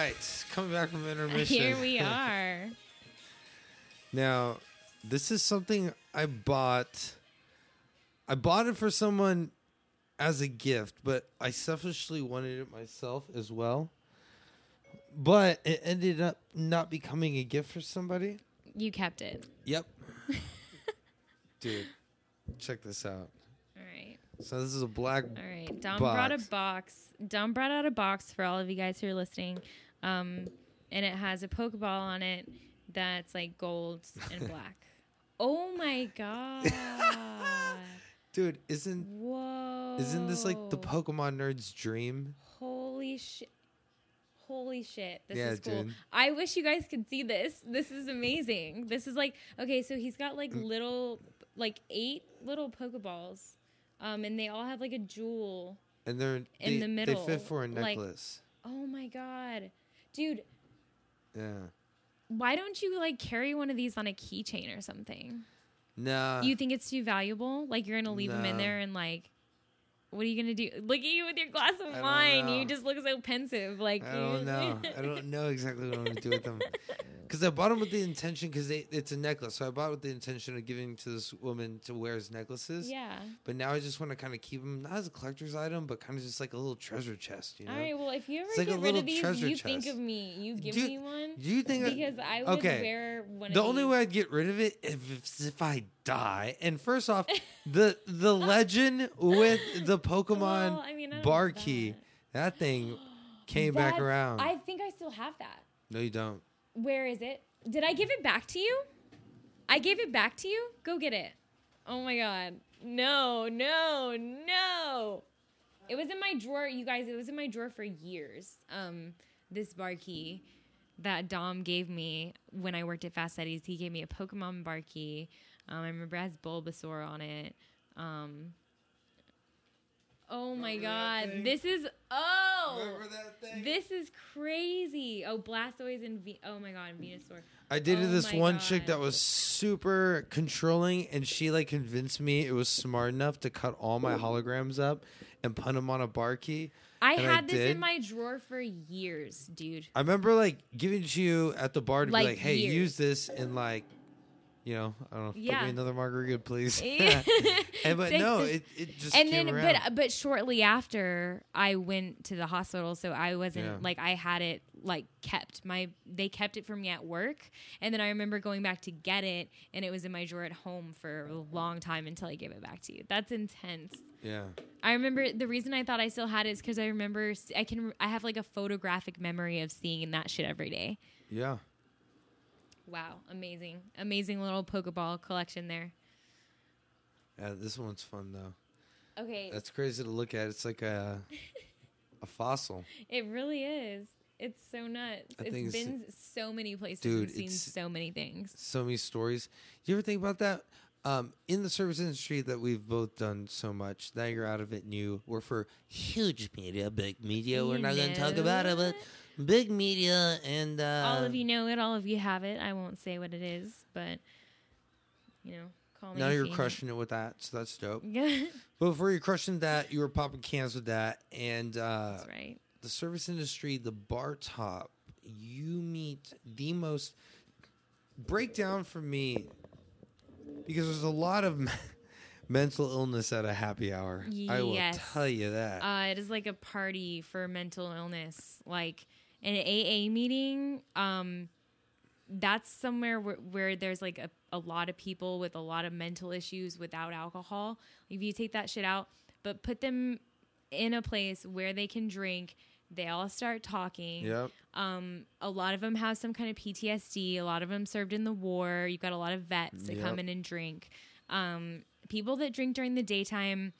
Right, coming back from intermission. Here we are. Now, this is something I bought. I bought it for someone as a gift, but I selfishly wanted it myself as well. But it ended up not becoming a gift for somebody. You kept it. Yep. Dude, check this out. All right. So this is a black All right. Dom brought a Box. box. Dom brought out a box for all of you guys who are listening. Um, and it has a Pokeball on it that's like gold and black. oh my god. Dude, isn't Whoa. isn't this like the Pokemon nerd's dream? Holy shit. Holy shit. This Yeah, is cool. dude. I wish you guys could see this. This is amazing. This is like okay, so he's got Mm. like little like eight little Pokeballs. Um and they all have like a jewel. And they're In they, the they fit for a like- necklace. Oh my god. Dude, yeah. why don't you like carry one of these on a keychain or something? No. you think it's too valuable? Like you're gonna leave them in there and like what are you gonna do? Look at you with your glass of I wine. You just look so pensive. Like I don't know. I don't know exactly what I'm gonna do with them. Because I bought them with the intention, because it's a necklace. So I bought it with the intention of giving to this woman to wear as necklaces. Yeah. But now I just want to kind of keep them not as a collector's item, but kind of just like a little treasure chest. You know? All right. Well, if you ever It's like a get rid little of these, you think chest. of me. You give Do- me one Do you think? Because I would okay. wear one. the only these. way I'd get rid of it if if I die. And first off, the the legend with the Pokemon Well, I mean, I bar key, that. that thing came back around. I think I still have that. no, you don't. Where is it? Did I give it back to you? I gave it back to you. Go get it. Oh my god. No, no, no. It was in my drawer, you guys. It was in my drawer for years. Um, this bar key that Dom gave me when I worked at Fast Eddie's. He gave me a Pokemon bar key. Um, I remember it has Bulbasaur on it. Um, oh my Remember that god. This is oh. that thing? This is crazy. Oh, Blastoise and Ve- oh my god, and Venusaur. I dated Oh this my one chick that was super controlling, and she like convinced me it was smart enough to cut all my holograms up and put them on a bar key. I And had this did. in my drawer for years, dude. I remember like giving it to you at the bar to Like, be like, "Hey, years. use this," and like, you know, I don't know, Yeah. me another margarita, please. And but no, it, it just and then around. but but shortly after I went to the hospital so I wasn't Yeah. like I had it like kept my they kept it for me at work and then I remember going back to get it and it was in my drawer at home for a long time until I gave it back to you. That's intense. yeah, I remember the reason I thought I still had it is because I remember I can I have like a photographic memory of seeing that shit every day. yeah. Wow, amazing, amazing little Pokeball collection there. Yeah, this one's fun though. Okay, That's crazy to look at. It's like a a fossil. it really is. It's so nuts. I It's think it's- been so many places Dude, and seen so many things. so many stories. You ever think about that? Um, in the service industry that we've both done so much, now you're out of it and you work for huge media, big media. We're not going to talk about it, but big media and uh, all of you know it. All of you have it. I won't say what it is, but you know, call me. Now you're crushing it with that, so that's dope. But before you're crushing that, you were popping cans with that, and uh, that's right. the service industry, the bar top, you meet the most breakdown for me because there's a lot of mental illness at a happy hour. I will tell you that. Uh, it is like a party for mental illness, like an AA meeting. Um, that's somewhere where, where there's like a, a lot of people with a lot of mental issues without alcohol. If you take that shit out, but put them in a place where they can drink, They all start talking. Yep. Um, a lot of them have some kind of PTSD. A lot of them served in the war. You've got a lot of vets that come in and drink. Um, people that drink during the daytime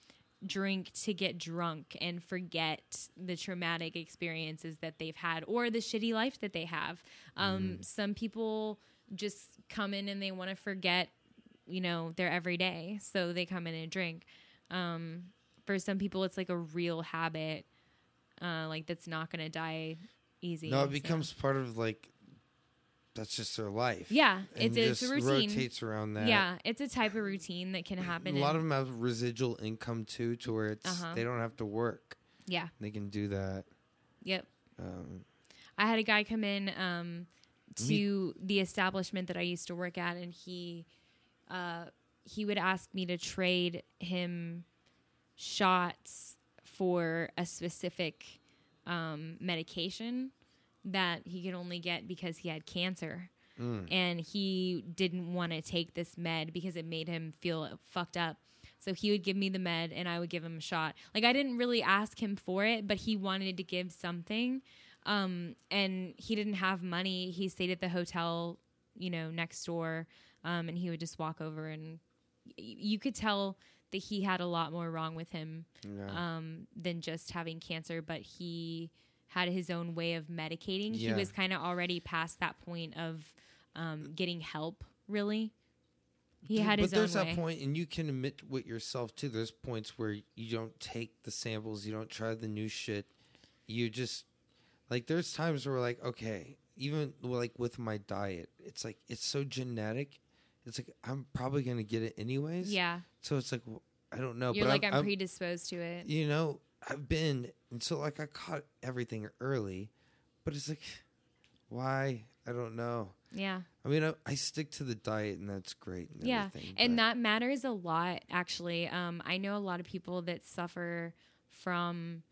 drink to get drunk and forget the traumatic experiences that they've had or the shitty life that they have. Um, Some people just come in and they want to forget, you know, their everyday, so they come in and drink. Um, for some people, it's like a real habit, uh, like that's not going to die easy. No, it so- becomes part of like that's just their life. Yeah, and it's, it's a just routine. rotates around that. Yeah, it's a type of routine that can happen. a lot of them have residual income too, to where it's Uh-huh. they don't have to work. yeah, They can do that. yep. Um, I had a guy come in um, to the establishment that I used to work at, and he uh, he would ask me to trade him shots for a specific um, medication that he could only get because he had cancer. And he didn't want to take this med because it made him feel fucked up. So he would give me the med and I would give him a shot. Like I didn't really ask him for it, but he wanted to give something. Um, and he didn't have money. He stayed at the hotel, you know, next door. Um, and he would just walk over and y- you could tell that he had a lot more wrong with him yeah. um, than just having cancer, but he had his own way of medicating. He was kind of already past that point of um, getting help, really. He had but his there's own that point, and you can admit with yourself too. There's points where you don't take the samples, you don't try the new shit. You just like there's times where like okay, even like with my diet, it's like it's so genetic. It's like I'm probably gonna get it anyways. Yeah, So it's like I don't know. you're but like I'm, I'm, predisposed to it. you know I've been and so like I caught everything early, but it's like why I don't know. Yeah, I mean I, I stick to the diet and that's great. And yeah, and that matters a lot. Actually, um, I know a lot of people that suffer from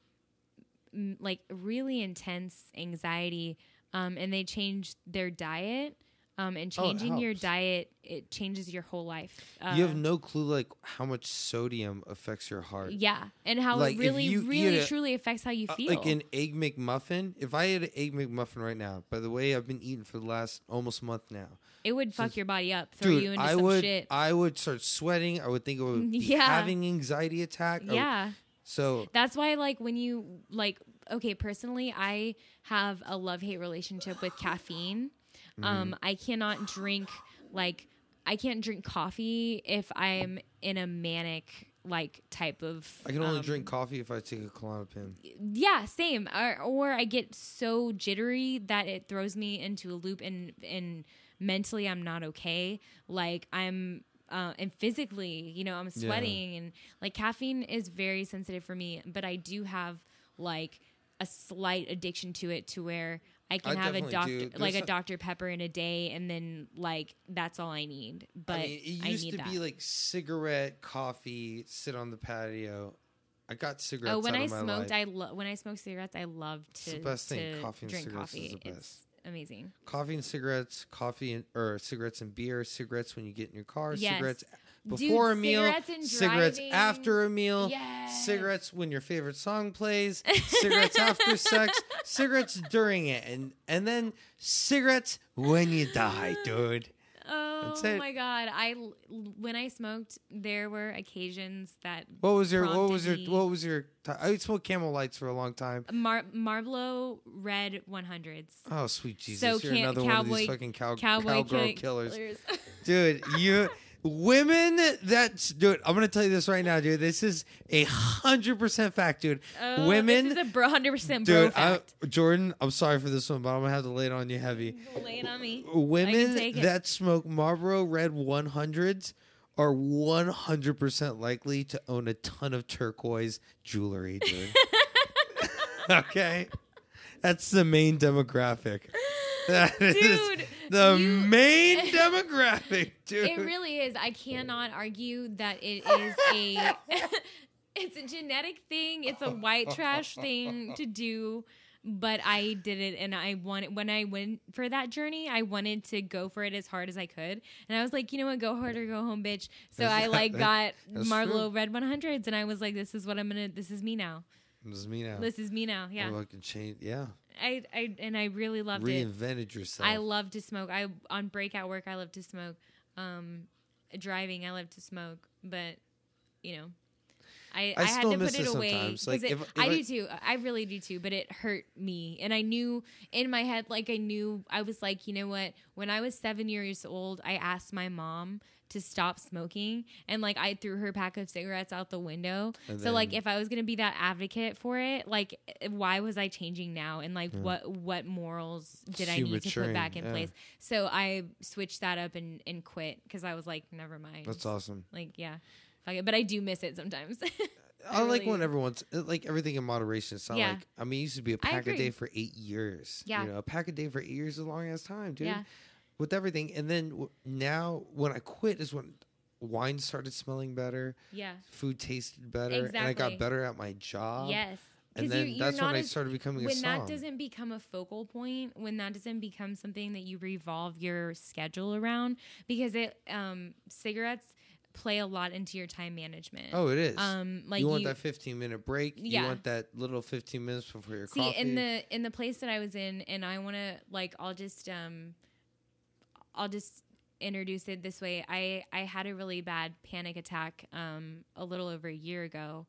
mm, like really intense anxiety, um, and they change their diet. Um, and Oh, changing your diet, it changes your whole life. Uh, you have no clue like how much sodium affects your heart. Yeah, and how Like, it really, you really, a- truly affects how you Uh, feel. like an egg McMuffin. If I had an egg McMuffin right now, by the way, I've been eating for the last almost month now. it would fuck your body up, throw Dude, you into I some would shit. I would start sweating. I would think I would be Yeah. having anxiety attack. I would- yeah, so that's why, like, when you like, okay, personally, I have a love hate relationship with caffeine. Mm-hmm. Um, I cannot drink like I can't drink coffee if I'm in a manic like type of. I can only um, drink coffee if I take a Klonopin. Yeah, same. Or, or I get so jittery that it throws me into a loop, and and mentally I'm not okay. Like I'm. Uh, and physically, you know, I'm Yeah. sweating and like caffeine is very sensitive for me, but I do have like a slight addiction to it to where I can I have a doctor like a Dr. Pepper in a day and then like that's all I need. But I mean, it used need to that. be like cigarette, coffee, sit on the patio. I got cigarettes. oh, when I smoked, life. I lo- when I smoked cigarettes, I love to, the best thing. Coffee and drink coffee. It's amazing. coffee and cigarettes, coffee and or cigarettes and beer, cigarettes when you get in your car, Yes. cigarettes Dude, before a meal, cigarettes cigarettes after a meal, Yes. cigarettes when your favorite song plays, cigarettes after sex, cigarettes during it, and and then cigarettes when you die, dude. Oh my god! I when I smoked, there were occasions that What was your what was your what was your I smoked Camel Lights for a long time. Mar- Marlboro Red 100s. Oh sweet Jesus! So You're another one of these fucking cow, Cowboy cowgirl kill- killers. dude you women that's dude i'm gonna tell you this right now dude. This is a hundred percent fact dude. Oh, women This is a 100% bro dude I, fact. jordan i'm sorry for this one but i'm gonna have to lay it on you heavy. Lay it on me. women that smoke marlboro red 100s are 100% likely to own a ton of turquoise jewelry dude. Okay? That's the main demographic That is Dude, the you- main demographic dude It really is. I cannot argue that it is a it's a genetic thing. It's a white trash thing to do. But I did it, and I wanted when I went for that journey. I wanted to go for it as hard as I could, and I was like, you know what, go hard or go home, bitch. So That's- I like got that's Marlboro true. Red 100s, and I was like, this is what I'm gonna. This is me now. This is me now. This is me now. Yeah. I can change. Yeah. I, I and I really loved it. Reinvented yourself. I love to smoke. I on breakout work I love to smoke. Um driving I love to smoke, but you know, I, I I, had to put it away. Like, it- if- if I, I- do too. I really do too. But it hurt me, and I knew in my head, like I knew, I was like, you know what? When I was seven years old, I asked my mom to stop smoking, and like I threw her pack of cigarettes out the window. And so like, if I was gonna be that advocate for it, like, why was I changing now? And like, what what morals did I You need to put back in yeah. place? So I switched that up and and quit because I was like, never mind. That's awesome. Like, yeah. Fuck it. But I do miss it sometimes. I, like really- when everyone's uh, like everything in moderation. It's not Yeah. like I mean, it used to be a pack a day for eight years. Yeah. you know, a pack a day for eight years is a long ass time, dude. Yeah. With everything, and then w- now when I quit is when wine started smelling better, yeah. food tasted better, and I got better at my job. Yes. and then you- that's when not I started becoming a when that doesn't become a focal point, when that doesn't become something that you revolve your schedule around, because it um, cigarettes play a lot into your time management. oh, it is. um, like you want you- that fifteen minute break. Yeah. You want that little fifteen minutes before your See, coffee. in the in the place that I was in, and I want to like, I'll just um, I'll just introduce it this way. I I had a really bad panic attack um a little over a year ago.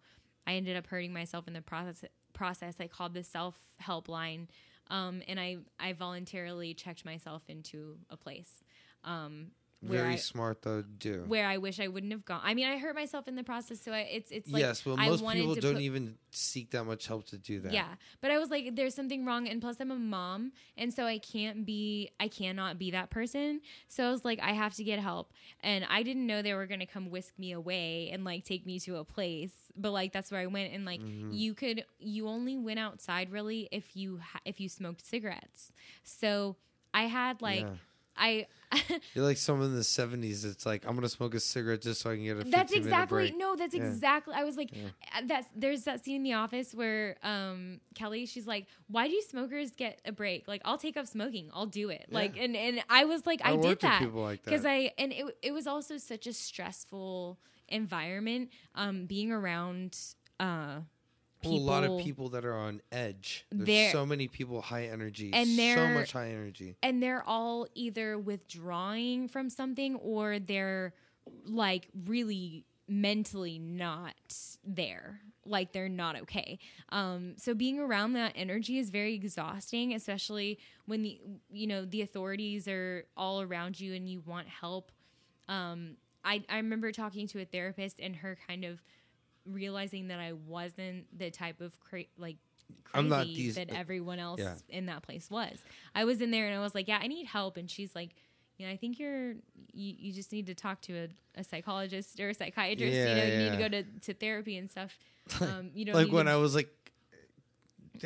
I ended up hurting myself in the process. Process I called the self help line, um, and I I voluntarily checked myself into a place. Um, where Very I, smart though. to Do where I wish I wouldn't have gone. I mean, I hurt myself in the process, so I, it's it's like yes, Well, most people don't put- even seek that much help to do that. yeah, but I was like, there's something wrong, and plus I'm a mom, and so I can't be, I cannot be that person. So I was like, I have to get help, and I didn't know they were gonna come whisk me away and like take me to a place, but like that's where I went, and like Mm-hmm. you could, you only went outside really if you ha- if you smoked cigarettes. So I had like. Yeah. I You're like someone in the '70s. It's like I'm gonna smoke a cigarette just so I can get a. 15 That's exactly no. That's Yeah. exactly. I was like, uh, that's there's that scene in The Office where um Kelly, she's like, why do smokers get a break? Like, I'll take up smoking. I'll do it. Like, and and I was like, I I, did that people like because. I and it it was also such a stressful environment. Um, being around uh. Well, People, a lot of people that are on edge. There's so many people high energy, And so they're- so much high energy. and they're all either withdrawing from something or they're like really mentally not there like they're not okay um so being around that energy is very exhausting especially when the you know the authorities are all around you and you want help um i i remember talking to a therapist and her kind of realizing that i wasn't the type of cra- like crazy I'm not these- that everyone else yeah. in that place was. I was in there and I was like, yeah, I need help. And she's like, you know, I think you're, you, you just need to talk to a, a psychologist or a psychiatrist. you Yeah, know, you need to go to, to therapy and stuff. Um, you know, like when I was like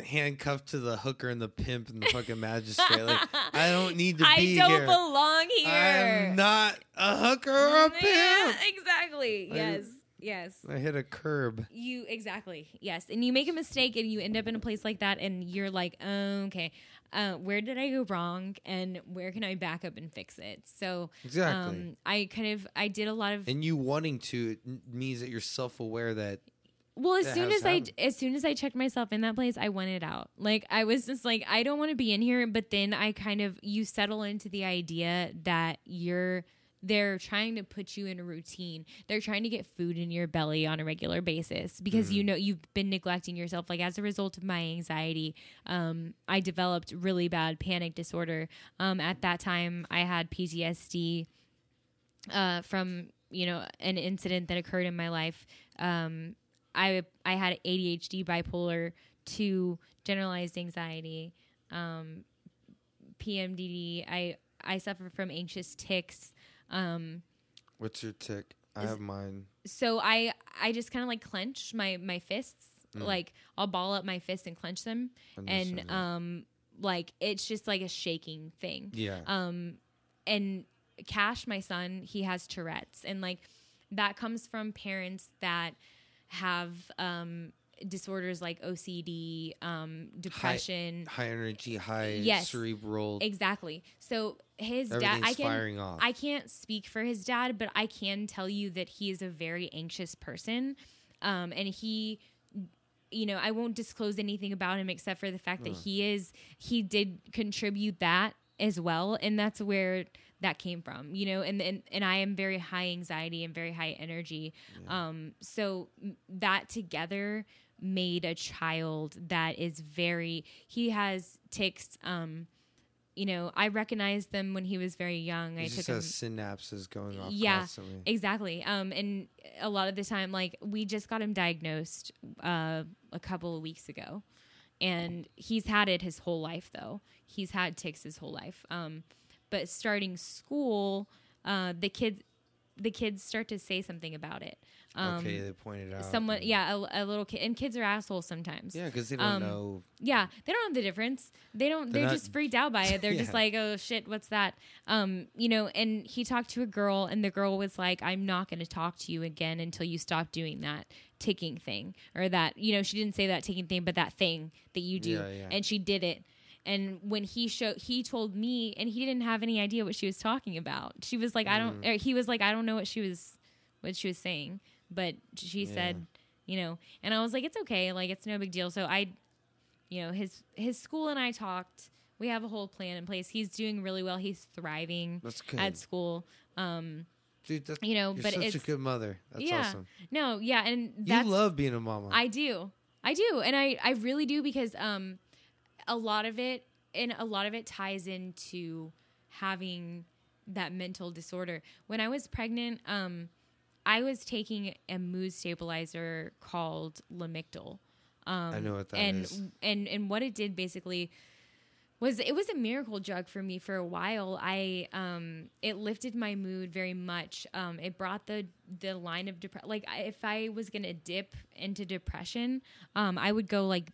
handcuffed to the hooker and the pimp and the fucking magistrate. Like I don't need to I be don't here. belong here. I'm not a hooker or a Yeah, pimp. exactly. I- yes. Yes. I hit a curb. You exactly yes, and you make a mistake and you end up in a place like that, and you're like, oh, okay, uh, where did I go wrong, and where can I back up and fix it? So Exactly. um, I kind of I did a lot of And you wanting to means that you're self aware that well as that soon as I as soon as I checked myself in that place, I wanted out. Like I was just like, I don't want to be in here. But then I kind of you settle into the idea that you're they're trying to put you in a routine. They're trying to get food in your belly on a regular basis because you know you've been neglecting yourself. Like as a result of my anxiety, um, I developed really bad panic disorder. Um, at that time, I had PTSD uh, from you know an incident that occurred in my life. Um, I I had ADHD, bipolar two, generalized anxiety, um, PMDD. I I suffer from anxious tics. Um, what's your tick? I have mine. so I I just kind of like clench my my fists. Like I'll ball up my fists and clench them, and um, like it's just like a shaking thing. Yeah. Um, and Cash, my son, he has Tourette's, and like that comes from parents that have um disorders like OCD, um, depression. high energy, high Yes. cerebral. Exactly. So his dad, I can, firing off. I can't speak for his dad, but I can tell you that he is a very anxious person, um, and he you know, I won't disclose anything about him except for the fact that he is he did contribute that as well, and that's where that came from, you know. And and and I am very high anxiety and very high energy, um, so that together made a child that is very he has ticks um you know i recognized them when he was very young. He i just took him synapses going off yeah constantly. exactly. Um and a lot of the time like we just got him diagnosed uh a couple of weeks ago. And he's had it his whole life though. He's had ticks his whole life. Um but starting school uh the kids the kids start to say something about it um okay, they pointed out. someone yeah a, a little kid and kids are assholes sometimes Yeah, because they don't Um, know. yeah, they don't know the difference. They don't. They're They're, just freaked out by it. They're just like, "Oh shit, what's that?" Um, you know. And he talked to a girl, and the girl was like, "I'm not going to talk to you again until you stop doing that ticking thing, or that you know." She didn't say that ticking thing, but that thing that you do, Yeah, yeah. and she did it. And when he showed, he told me, and he didn't have any idea what she was talking about. She was like, "I don't." Mm. Or he was like, "I don't know what she was, what she was saying," but she Yeah. said, you know, and I was like, "It's okay, like it's no big deal." So I you know his his school and I talked. We have a whole plan in place. He's doing really well. He's thriving at school. Um, Dude, that's, you know, but such a good mother. That's yeah, awesome. no, yeah, and You love being a mama. I do, I do, and I I really do because um, a lot of it and a lot of it ties into having that mental disorder. When I was pregnant, um, I was taking a mood stabilizer called Lamictal. Um, I know what that and is. and and what it did basically was it was a miracle drug for me for a while. I um it lifted my mood very much. Um it brought the the line of depression like I, if I was going to dip into depression, um I would go like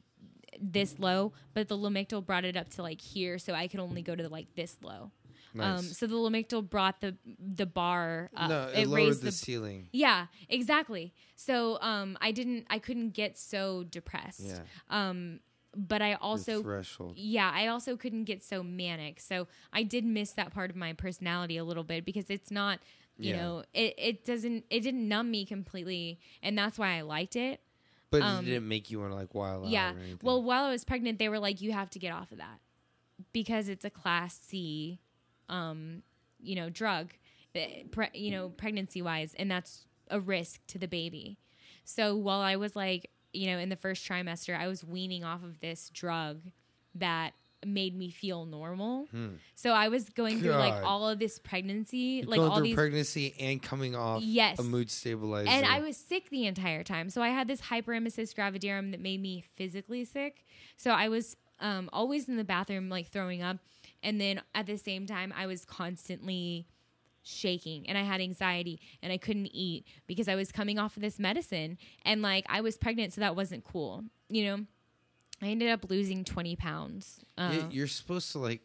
this low, but the Lamictal brought it up to like here so I could only go to like this low. Um so the Lamictal brought the the bar up. no, it, lowered raised the, the ceiling. yeah, exactly. So um I didn't I couldn't get so depressed. Yeah. Um but I also threshold. yeah, I also couldn't get so manic. So I did miss that part of my personality a little bit because it's not, you Yeah. know, it, it doesn't it didn't numb me completely and that's why I liked it. But um, it didn't make you want to like wild out yeah. Well, while I was pregnant, they were like you have to get off of that because it's a class C um, you know, drug, eh, pre- you know, pregnancy wise and that's a risk to the baby. So while I was like, you know, in the first trimester, I was weaning off of this drug that made me feel normal. So I was going through like Hmm. All of this pregnancy, You're like all through these pregnancy and coming off Yes. a mood stabilizer. and I was sick the entire time. So I had this hyperemesis gravidarum that made me physically sick. So I was um, always in the bathroom, like throwing up. And then at the same time, I was constantly shaking and I had anxiety and I couldn't eat because I was coming off of this medicine. And like I was pregnant, so that wasn't cool. You know, I ended up losing 20 pounds. Uh, You- You're supposed to like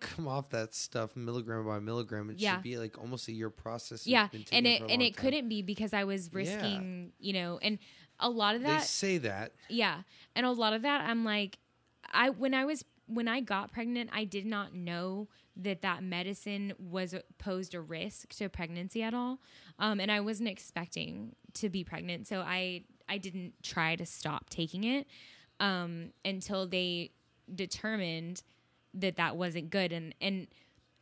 come off that stuff milligram by milligram. It Yeah. should be like almost a year process. Yeah. And it, and it time. couldn't be because I was risking, you know, and a lot of that. They say that. Yeah. And a lot of that I'm like I when I was when I got pregnant, I did not know that that medicine was posed a risk to pregnancy at all. Um, and I wasn't expecting to be pregnant, so I I didn't try to stop taking it um, until they determined that that wasn't good and and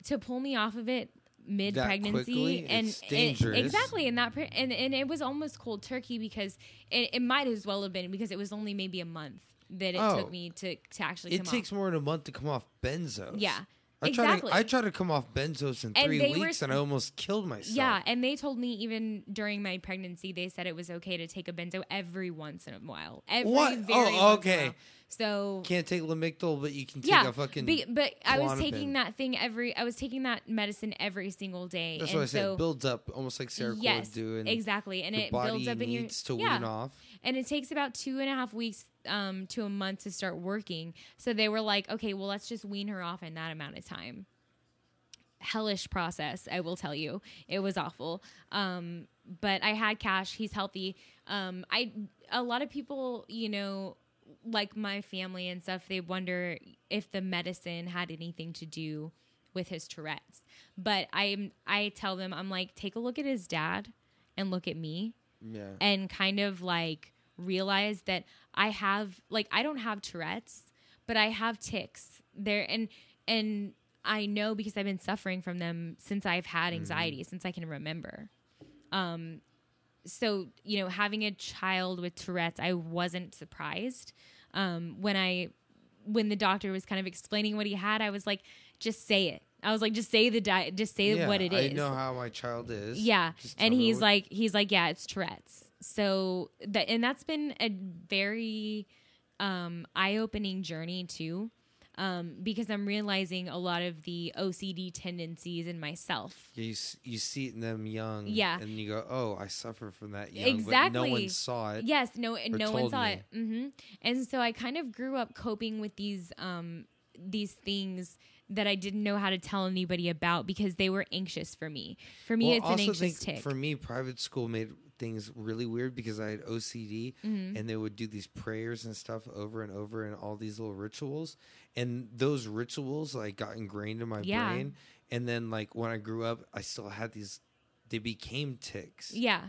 to pull me off of it mid pregnancy and, It's and- exactly and that pre- and and it was almost cold turkey because it, it might as well have been because it was only maybe a month that it Oh. took me to to actually come off. It takes off. more than a month to come off benzos. Yeah, I exactly. Tried to, I tried to come off benzos in And three they were weeks and I almost killed myself. Yeah, and they told me even during my pregnancy, they said it was okay to take a benzo every once in a while. Every What? very Oh, once in a okay. So Can't take Lamictal, but you can take yeah, a fucking. be- but I was taking that thing every. I was taking that medicine every single day. That's and what I said. It builds up almost like Seroquel yes, do. And exactly, and your it body builds up in your to yeah. wean off. and it takes about two and a half weeks um, to a month to start working. So they were like, okay, well, let's just wean her off in that amount of time. Hellish process, I will tell you. It was awful. Um, but I had Cash. He's healthy. Um, I a lot of people, you know, like my family and stuff, they wonder if the medicine had anything to do with his Tourette's. But I I tell them I'm like, take a look at his dad and look at me Yeah. and kind of like realized that I have like I don't have Tourette's, but I have tics. There and and I know because I've been suffering from them since I've had anxiety, since I can remember. Um so, you know, having a child with Tourette's, I wasn't surprised. Um when I when the doctor was kind of explaining what he had, I was like, just say it. I was like, just say the just say Yeah, what it is. I know how my child is. Yeah, Just and he's like, he's like, yeah, it's Tourette's. So that, and that's been a very um, eye-opening journey too, um, because I'm realizing a lot of the OCD tendencies in myself. Yeah, you you see it in them young. Yeah. and you go, "Oh, I suffer from that young." But no one saw it. Yes, no, no one saw me. it. hmm And so I kind of grew up coping with these um, these things that I didn't know how to tell anybody about because they were anxious for me. For me, Well, it's an anxious tic. for me, private school made things really weird because I had OCD, Mm-hmm. and they would do these prayers and stuff over and over, and all these little rituals, and those rituals like got ingrained in my Yeah. brain. And then, like when I grew up, I still had these. They became tics. yeah.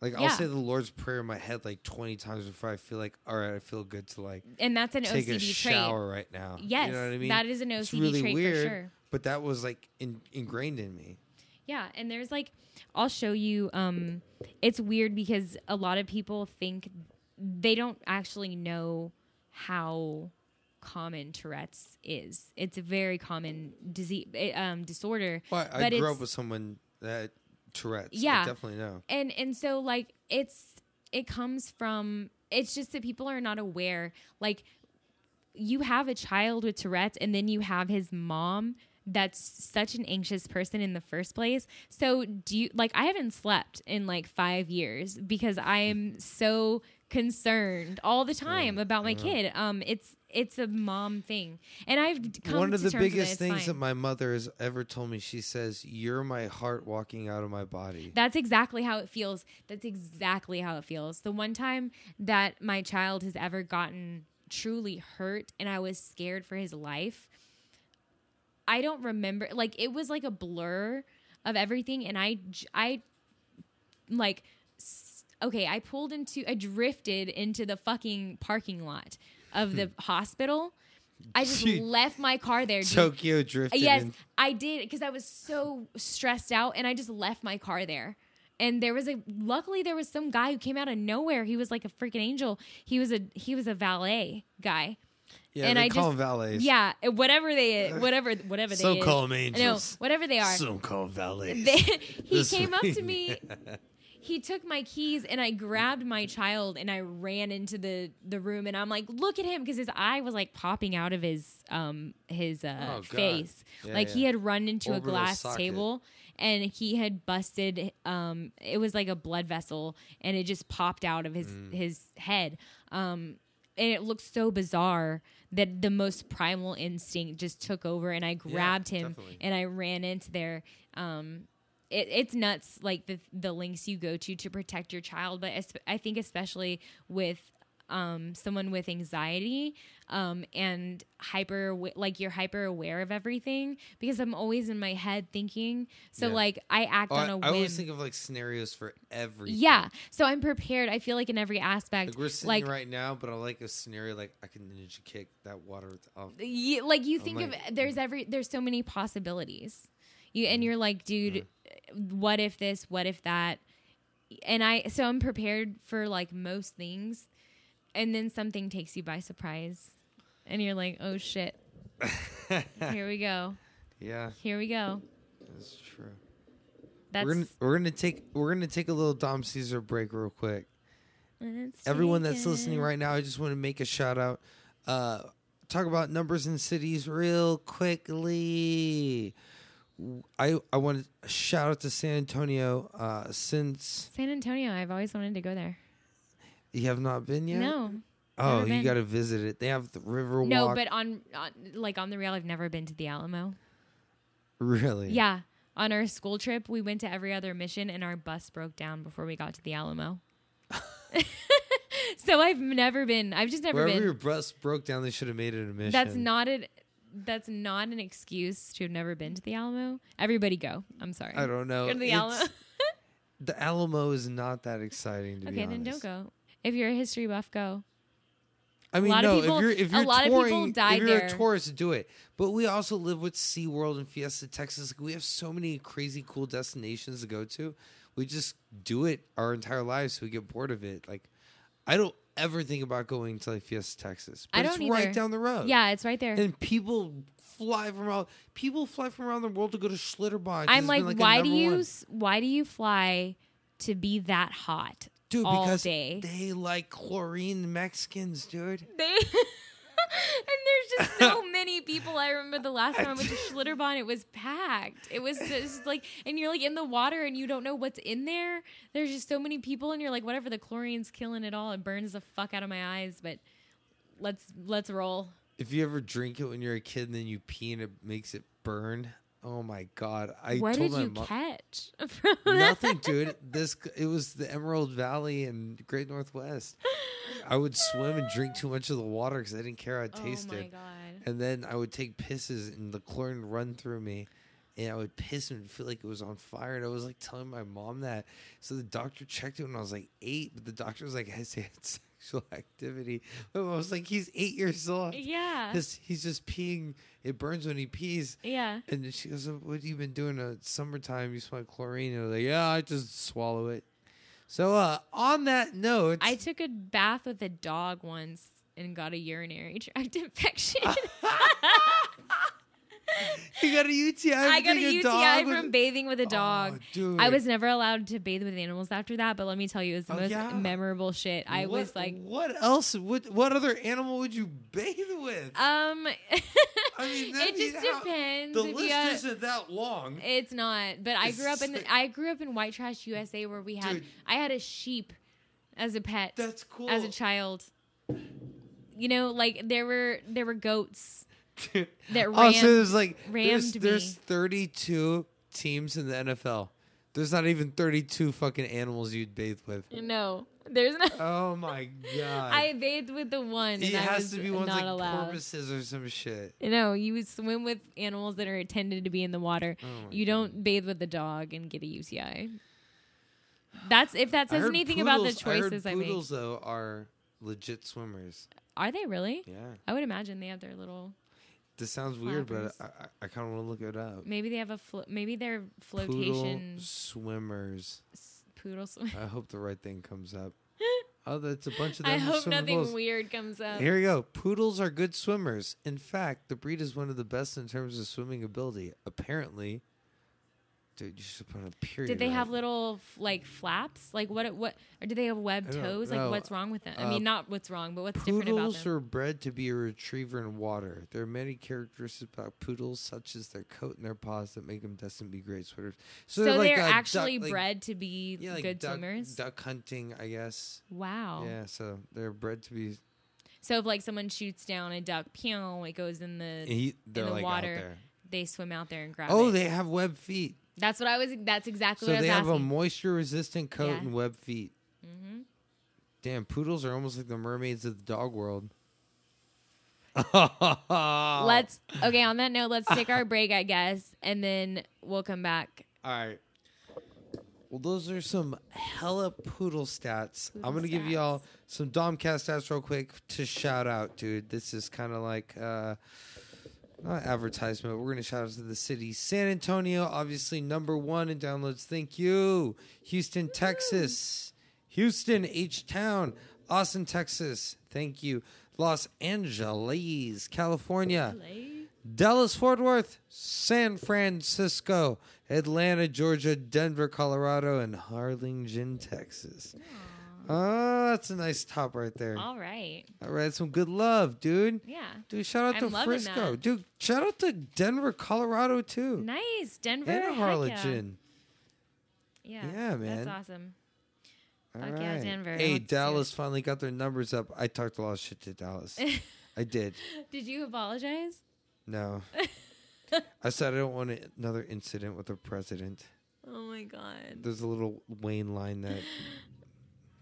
Like I'll say the Lord's prayer in my head like twenty times before I feel like, all right, I feel good to like And that's an take OCD a trait. shower right now. Yes, you know what I mean. that is an It's OCD really trait weird, for sure. but that was like in, ingrained in me. Yeah, and there's like I'll show you um it's weird because a lot of people think they don't actually know how common Tourette's is. It's a very common disease um disorder. Well, I, I grew up with someone that Tourette's. Yeah. I definitely know. and and so like it's it comes from it's just that people are not aware like you have a child with tourette's and then you have his mom that's such an anxious person in the first place so do you like i haven't slept in like five years because i am so concerned all the time about my kid um it's it's a mom thing and i've come One of the biggest things fine. that my mother has ever told me, she says, "You're my heart walking out of my body." That's exactly how it feels. That's exactly how it feels. The one time that my child has ever gotten truly hurt and I was scared for his life, I don't remember. Like, it was like a blur of everything. And I I like, okay, I pulled into, I drifted into the fucking parking lot of the hmm. hospital. I just left my car there. dude. Tokyo drifted. Yes, in. I did because I was so stressed out and I just left my car there. And there was a luckily there was some guy who came out of nowhere. He was like a freaking angel. He was a he was a valet guy. Yeah, and they I call just them valets. Yeah, whatever they whatever whatever they Some is. call 'em No, angels. whatever they are. Some call them valets. They, he This came up to me. He took my keys and I grabbed my child and I ran into the the room and I'm like, look at him because his eye was like popping out of his um his uh, Oh, face. Yeah, like he had run into Orbital a glass socket. table and he had busted um it was like a blood vessel and it just popped out of his Mm. his head. Um and it looked so bizarre that the most primal instinct just took over and I grabbed him definitely. and I ran into there. Um, it, it's nuts, like the the links you go to to protect your child. But I think especially with um, someone with anxiety um, and hyper, like you're hyper aware of everything because I'm always in my head thinking. So Yeah. like I act Oh, on I, a whim. I always think of like scenarios for everything. yeah, so I'm prepared. I feel like in every aspect, Like we're sitting like right now, but I like a scenario like I can ninja kick that water off. you, like you think like- of there's every there's so many possibilities you and you're like dude what if this what if that and i so i'm prepared for like most things and then something takes you by surprise and you're like oh shit here we go Yeah, here we go that's true. that's we're gonna we're gonna take we're gonna take a little Dom Caesar break real quick. let's Everyone that's listening right now, I just want to make a shout out. Uh, talk about numbers in cities real quickly. I I want to shout out to San Antonio. Uh, since san antonio i've always wanted to go there you have not been yet, no Oh, you got to visit it. They have the river no but on, on like on the real i've never been to the alamo really, Yeah. On our school trip, we went to every other mission and our bus broke down before we got to the Alamo. so I've never been. I've just never Wherever been. your bus broke down, they should have made it a mission. That's not it. That's not an excuse to have never been to the Alamo. Everybody go. I'm sorry. I don't know. Go to the It's- Alamo. The Alamo is not that exciting to be okay, then honest. don't go. If you're a history buff, go. I mean, a lot of no. people- if you're if a you're lot of people touring, died if you're there. a tourist, do it. But we also live with SeaWorld and Fiesta Texas. Like, we have so many crazy cool destinations to go to. We just do it our entire lives, so we get bored of it. Like, I don't ever think about going to like Fiesta Texas, but I it's don't right either. down the road. Yeah, it's right there. and people fly from around. People fly from around the world to go to Schlitterbahn. I'm it's like, why do you one. why do you fly to be that hot dude? all because day? they like chlorine Mexicans, dude. They and there's just so many people. I remember the last time I went to Schlitterbahn, it was packed. It was just like, and you're like in the water and you don't know what's in there. There's just so many people, and you're like, whatever, the chlorine's killing it all. It burns the fuck out of my eyes, but let's let's roll. If you ever drink it when you're a kid and then you pee and it makes it burn, oh my god! I what told did my you mom catch? nothing, dude. This it was the Emerald Valley and Great Northwest. I would swim and drink too much of the water because I didn't care how it Oh tasted. my god! And then I would take pisses and the chlorine run through me. And I would piss and feel like it was on fire. And I was like telling my mom that. So the doctor checked it when I was like eight, but the doctor was like, I had sexual activity. Mom was like, he's eight years old. Yeah, His, he's just peeing. It burns when he pees. yeah. And she goes, What have you been doing at summertime? You smell chlorine. And I was like, Yeah, I just swallow it. So uh on that note, I took a bath with a dog once and got a urinary tract infection. you got a UTI. I got a UTI dog with- from bathing with a dog. Oh, dude. I was never allowed to bathe with animals after that, but let me tell you, it was the Oh, most yeah? memorable shit. I What- was like, What else? What what other animal would you bathe with? um, I mean, it just how- depends. the list got- isn't that long. it's not, but I grew up in the, I grew up in White Trash USA where we had Dude. I had a sheep as a pet That's cool. as a child. You know, like there were there were goats that oh, ran. so there's like there's, rammed there's me. 32 teams in the NFL. There's not even 32 fucking animals you'd bathe with. no, there's not. Oh my god! I bathed with the one, and it I has to be ones not like allowed. porpoises or some shit. No, you would swim with animals that are intended to be in the water. Oh my you don't bathe with a dog and get a UTI. That's if that says heard anything about the poodles- I heard choices I, make. Poodles though are legit swimmers. Are they really? Yeah, I would imagine they have their little. This sounds weird, but I, I, I kind of want to look it up. Maybe they have a. Flo- maybe they're Poodle flotation swimmers. s- poodle. Sw- I hope the right thing comes up. Oh, that's a bunch of them. I hope swimming nothing pools. weird comes up. Here we go. Poodles are good swimmers. In fact, the breed is one of the best in terms of swimming ability. Apparently, dude, you should put a period. Did they have little like flaps? Like what? What? Or do they have webbed toes? Like know. what's wrong with them? I Uh, mean, not what's wrong, but what's different about them? Poodles are bred to be a retriever in water. There are many characteristics about poodles, such as their coat and their paws, that make them destined to be great swimmers. so they're, they're, like, duck- actually like- bred to be yeah, like good duck, swimmers. Duck hunting, I guess. Wow. Yeah, so they're bred to be. So if like someone shoots down a duck, pew, it goes in the. He, they're the like water. They swim out there and grab it. Oh, it. they have web feet. That's what I was. That's exactly So what I was asking. So they have a moisture-resistant coat Yeah. and web feet. hmm Damn, poodles are almost like the mermaids of the dog world. Let's okay. On that note, let's take our break, I guess, and then we'll come back. All right. Well, those are some hella poodle stats. I'm gonna give y'all some Domcast stats real quick to shout out, dude. This is kind of like uh, not advertisement. We're gonna shout out to the city, San Antonio, obviously number one in downloads. Thank you, Houston, Texas, Houston, H Town, Austin, Texas. Thank you, Los Angeles, California. Dallas, Fort Worth, San Francisco, Atlanta, Georgia, Denver, Colorado, and Harlingen, Texas. Oh, that's a nice top right there. All right. All right, some good love, dude. Yeah. Dude, shout out I'm to Frisco. that. Dude, shout out to Denver, Colorado, too. Nice, Denver. and Harlingen. Yeah. Yeah, man. That's awesome. All Fuck yeah. Denver. Hey, Dallas finally got their numbers up. I talked a lot of shit to Dallas. I did. Did you apologize? No. I said I don't want another incident with the president. Oh my god. There's a Lil Wayne line that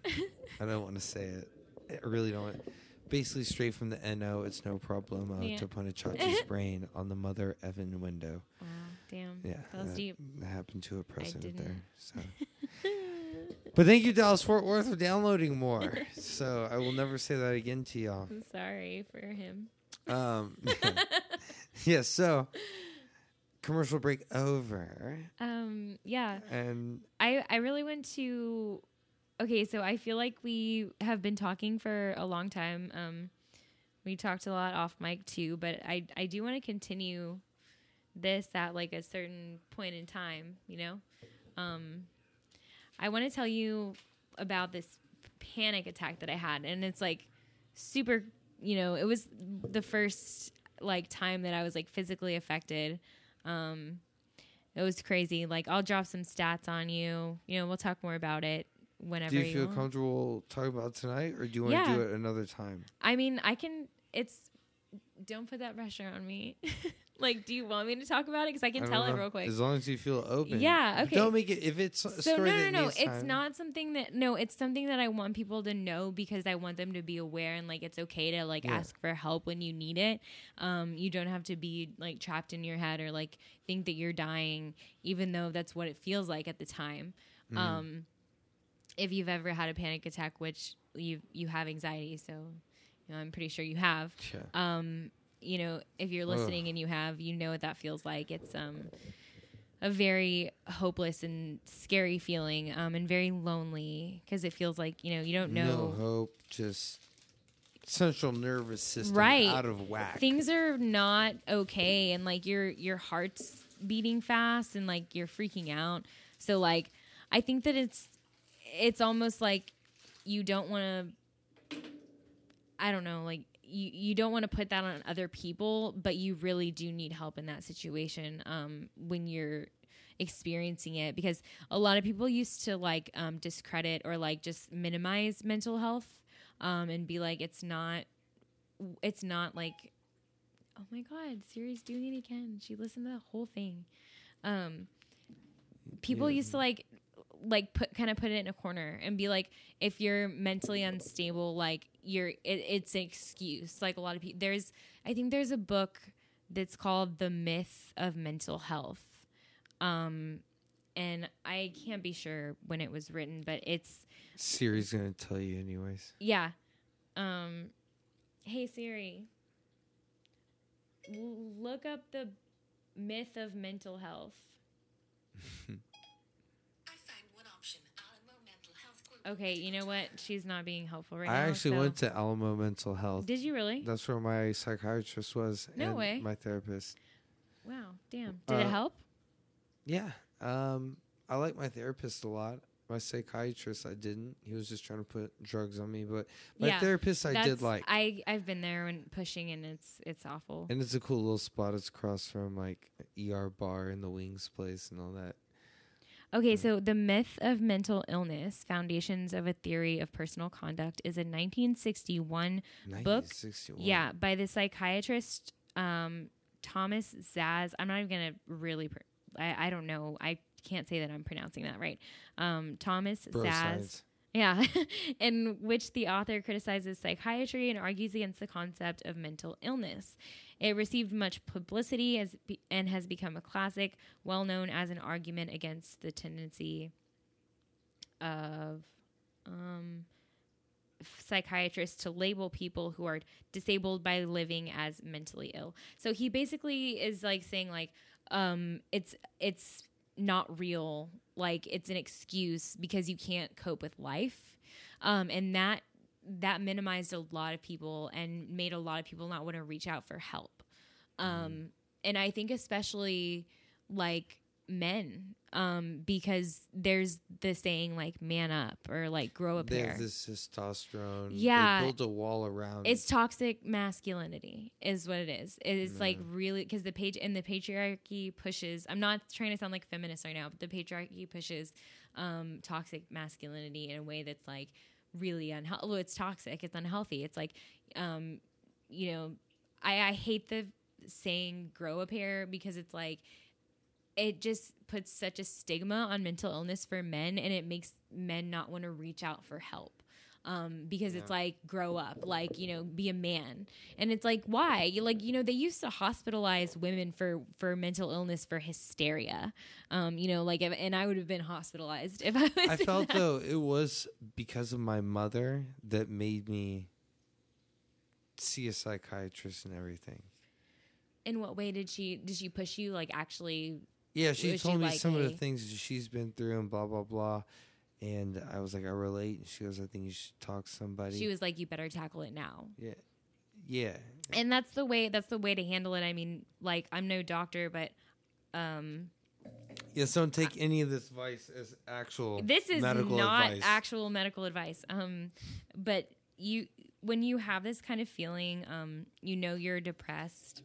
I don't want to say it. I really don't. Basically, straight from the NO, it's no problem uh, Yeah. to put a Chachi's brain on the mother Evan window. Wow. Damn. Yeah, That was deep. That happened to a president there. So, but thank you, Dallas Fort Worth, for downloading more. so I will never say that again to y'all. I'm sorry for him. Um, yeah. So commercial break over, Um, yeah. and I I really went to okay, so I feel like we have been talking for a long time. Um we talked a lot off mic too, but I I do want to continue this at like a certain point in time, you know? Um I want to tell you about this panic attack that I had and it's like super, you know, it was the first like time that I was like physically affected. Um it was crazy. Like I'll drop some stats on you. You know, we'll talk more about it whenever do you feel want. comfortable talking about tonight, or do you want Yeah. to do it another time? I mean, I can. It's. Don't put that pressure on me. like, do you want me to talk about it? Because I can I tell don't it real quick. As long as you feel open. Yeah, okay. Don't make it if it's a So story no, no, no. It's time. not something that no. It's something that I want people to know because I want them to be aware and like it's okay to like Yeah. ask for help when you need it. Um, you don't have to be like trapped in your head or like think that you're dying, even though that's what it feels like at the time. Mm-hmm. Um, if you've ever had a panic attack, which you you have anxiety, so you know I'm pretty sure you have Yeah. um, you know, if you're listening and you have, you know what that feels like. It's um a very hopeless and scary feeling, um, and very lonely because it feels like you know you don't know no hope, just central nervous system Right. out of whack. things are not okay, and like your your heart's beating fast, and like you're freaking out. So like, I think that it's it's almost like you don't want to. I don't know, like you you don't want to put that on other people, but you really do need help in that situation um, when you're experiencing it because a lot of people used to like um, discredit or like just minimize mental health um, and be like it's not it's not like oh my god siri's doing it again she listened to the whole thing um people Yeah. used to like like put kind of put it in a corner and be like if you're mentally unstable like you're it, it's an excuse like a lot of people there's i think there's a book that's called the myth of mental health um and i can't be sure when it was written but it's Siri's gonna tell you anyways. yeah. Um, hey Siri, look up the myth of mental health. I find one option. Alamo Mental Health Group. Okay, you know what? She's not being helpful right I now. I actually so- went to Alamo Mental Health. Did you really? That's where my psychiatrist was. No and way. My therapist. Wow. Damn. Did it Uh, help? Yeah. Um, I like my therapist a lot. My psychiatrist, I didn't. He was just trying to put drugs on me. But my Yeah, therapist, I did like. I I've been there and pushing, and it's it's awful. and it's a cool little spot. It's across from like ER bar and the Wings place and all that. Okay, so the myth of mental illness: foundations of a theory of personal conduct is a 1961 book Yeah, by the psychiatrist um, Thomas Szasz. I'm not even gonna really. Pr- I I don't know. I can't say that I'm pronouncing that right. Um, Thomas Bro Szasz. science. Yeah, in which the author criticizes psychiatry and argues against the concept of mental illness. It received much publicity as be- and has become a classic, well known as an argument against the tendency of um, psychiatrists to label people who are disabled by living as mentally ill. So he basically is like saying like um, it's it's not real, like it's an excuse because you can't cope with life, um, and that that minimized a lot of people and made a lot of people not want to reach out for help. Um, and I think especially like men um because there's the saying like man up or like grow a They pair this testosterone. Yeah. They build a wall around. it's toxic masculinity is what it is it is like really because the page and the patriarchy pushes i'm not trying to sound like feminist right now but the patriarchy pushes um toxic masculinity in a way that's like really unhealthy well, it's toxic it's unhealthy it's like um you know i i hate the saying grow a pair because it's like it just puts such a stigma on mental illness for men and it makes men not want to reach out for help um, because it's like grow up, like you know, be a man, and it's like why? You like you know they used to hospitalize women for for mental illness for hysteria, um, you know, like if, and I would have been hospitalized if I was. I felt that. though it was because of my mother that made me see a psychiatrist and everything. In what way did she did she push you? Like actually, Yeah, she Was she told me like, some of the things that she's been through and blah blah blah. And I was like, I relate. And she goes, I think you should talk to somebody. she was like, you better tackle it now. yeah, yeah. and that's the way that's the way to handle it i mean like i'm no doctor but um Yes, don't take any of this advice as actual. this is medical not advice. actual medical advice um but you when you have this kind of feeling um you know you're depressed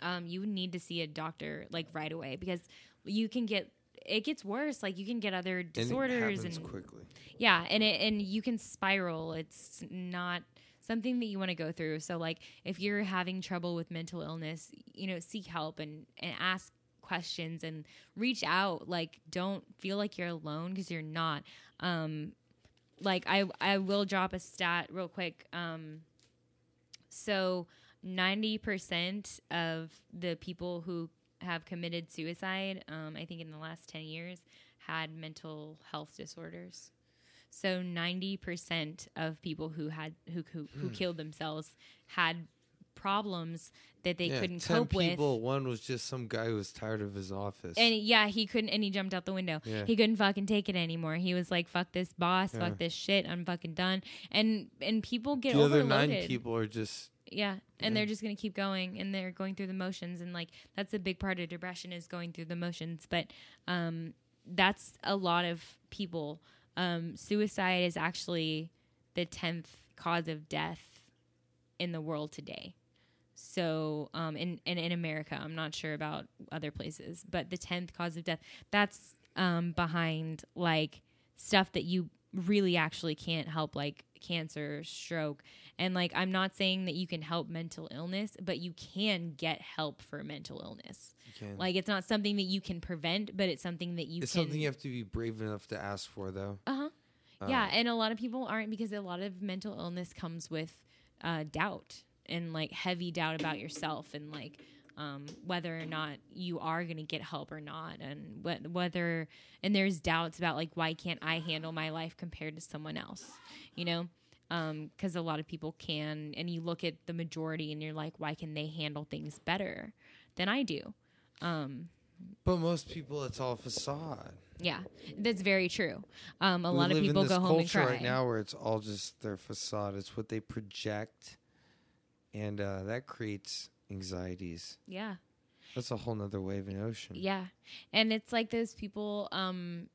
um you need to see a doctor like right away because you can get it gets worse like you can get other And it disorders happens and quickly. yeah and it and you can spiral. It's not something that you want to go through. So like if you're having trouble with mental illness you know seek help and and ask questions and reach out. Like don't feel like you're alone because you're not. Um like i i will drop a stat real quick. Um so 90% of the people who have committed suicide um, i think in the last 10 years had mental health disorders so 90% of people who had who who, who killed themselves had problems that they Hmm. yeah, couldn't 10 cope with. people. One was just some guy who was tired of his office. And yeah, he couldn't and he jumped out the window. Yeah. He couldn't fucking take it anymore. He was like, fuck this boss, Yeah. fuck this shit, I'm fucking done. And and people get the other nine people are just Yeah, and Yeah. they're just gonna keep going, and they're going through the motions, and like that's a big part of depression is going through the motions. But um, that's a lot of people. Um, suicide is actually the tenth cause of death in the world today. So, um, in, in in America, I'm not sure about other places, but the tenth cause of death. That's um, behind like stuff that you really actually can't help, like cancer, stroke, and like I'm not saying that you can help mental illness, but you can get help for mental illness. Like it's not something that you can prevent, but it's something that you it's can. something you have to be brave enough to ask for, though. Uh huh. Uh, yeah, and a lot of people aren't because a lot of mental illness comes with uh, doubt and like heavy doubt about yourself and like um, whether or not you are going to get help or not, and wh- whether and there's doubts about like why can't I handle my life compared to someone else, you know. Because a lot of people can, and you look at the majority, and you're like, why can they handle things better than I do? Um, But most people, it's all facade. yeah, that's very true. Um, a we lot of people go home and culture cry. right now where it's all just their facade. It's what they project, and uh, that creates anxieties. Yeah. That's a whole nother wave in ocean. Yeah. And it's like those people um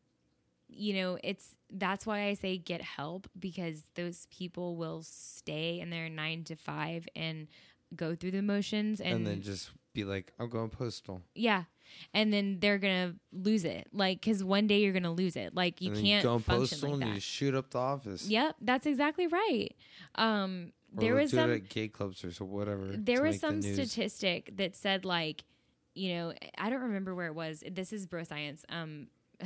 you know, it's that's why I say get help because those people will stay in their 9 to 5 and go through the motions and, and, then just be like, I'm going postal. yeah. And then they're going to lose it. Like cuz one day you're going to lose it. Like you can't go function postal like and you that. just shoot up the office. Yep, that's exactly right. Um there was some gay clubs or so whatever. there was make the some statistic that said like you know i don't remember where it was. This is bro science. Um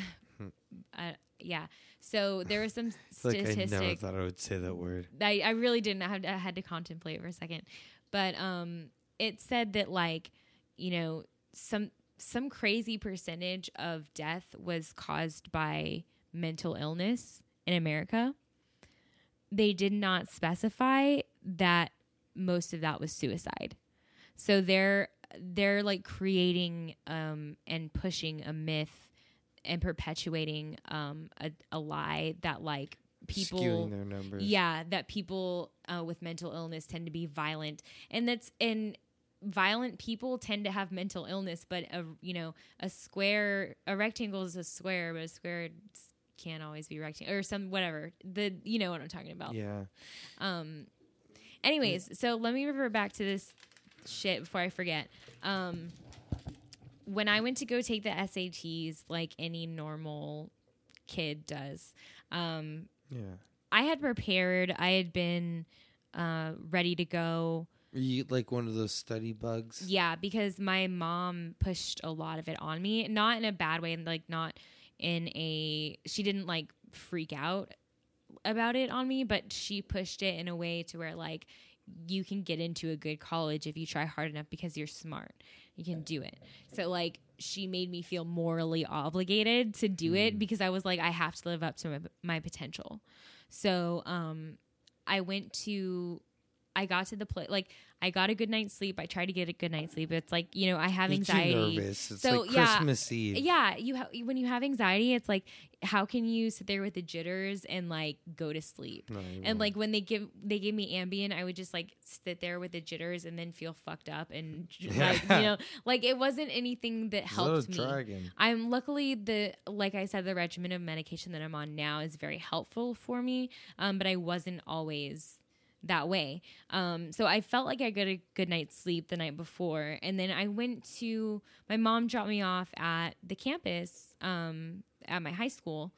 uh, yeah. So there was some It's like I never thought I would say that word. I, I really didn't. I had, I had to contemplate for a second. But um it said that like you know some some crazy percentage of death was caused by mental illness in america they did not specify that most of that was suicide so they're they're like creating um and pushing a myth and perpetuating um a, a lie that like people skewing their numbers. yeah, that people uh, with mental illness tend to be violent, and that's and violent people tend to have mental illness. But a you know a square, a rectangle is a square, but a square can't always be rectangle or some whatever. The you know what I'm talking about. Yeah. Um. Anyways, so let me revert back to this shit before I forget. Um. When I went to go take the SATs, like any normal kid does, um, Yeah. I had prepared. I had been uh, ready to go. Are you like one of those study bugs? Yeah, because my mom pushed a lot of it on me, not in a bad way, and like not in a. She didn't like freak out about it on me, but she pushed it in a way to where like you can get into a good college if you try hard enough because you're smart. You can do it. So like she made me feel morally obligated to do it because I was like I have to live up to my, my potential. So um I went to I got to the place like I got a good night's sleep. I tried to get a good night's sleep. It's like, you know, I have anxiety. nervous. It's So, like yeah, Christmas Eve. Yeah, you ha- when you have anxiety, it's like how can you sit there with the jitters and like go to sleep? No, and won't. like when they give they gave me Ambien, I would just like sit there with the jitters and then feel fucked up and like you know like it wasn't anything that helped me. Dragon. I'm luckily the like I said the regimen of medication that I'm on now is very helpful for me, um, but I wasn't always that way. Um, so I felt like I got a good night's sleep the night before, and then I went to my mom dropped me off at the campus um, at my high school,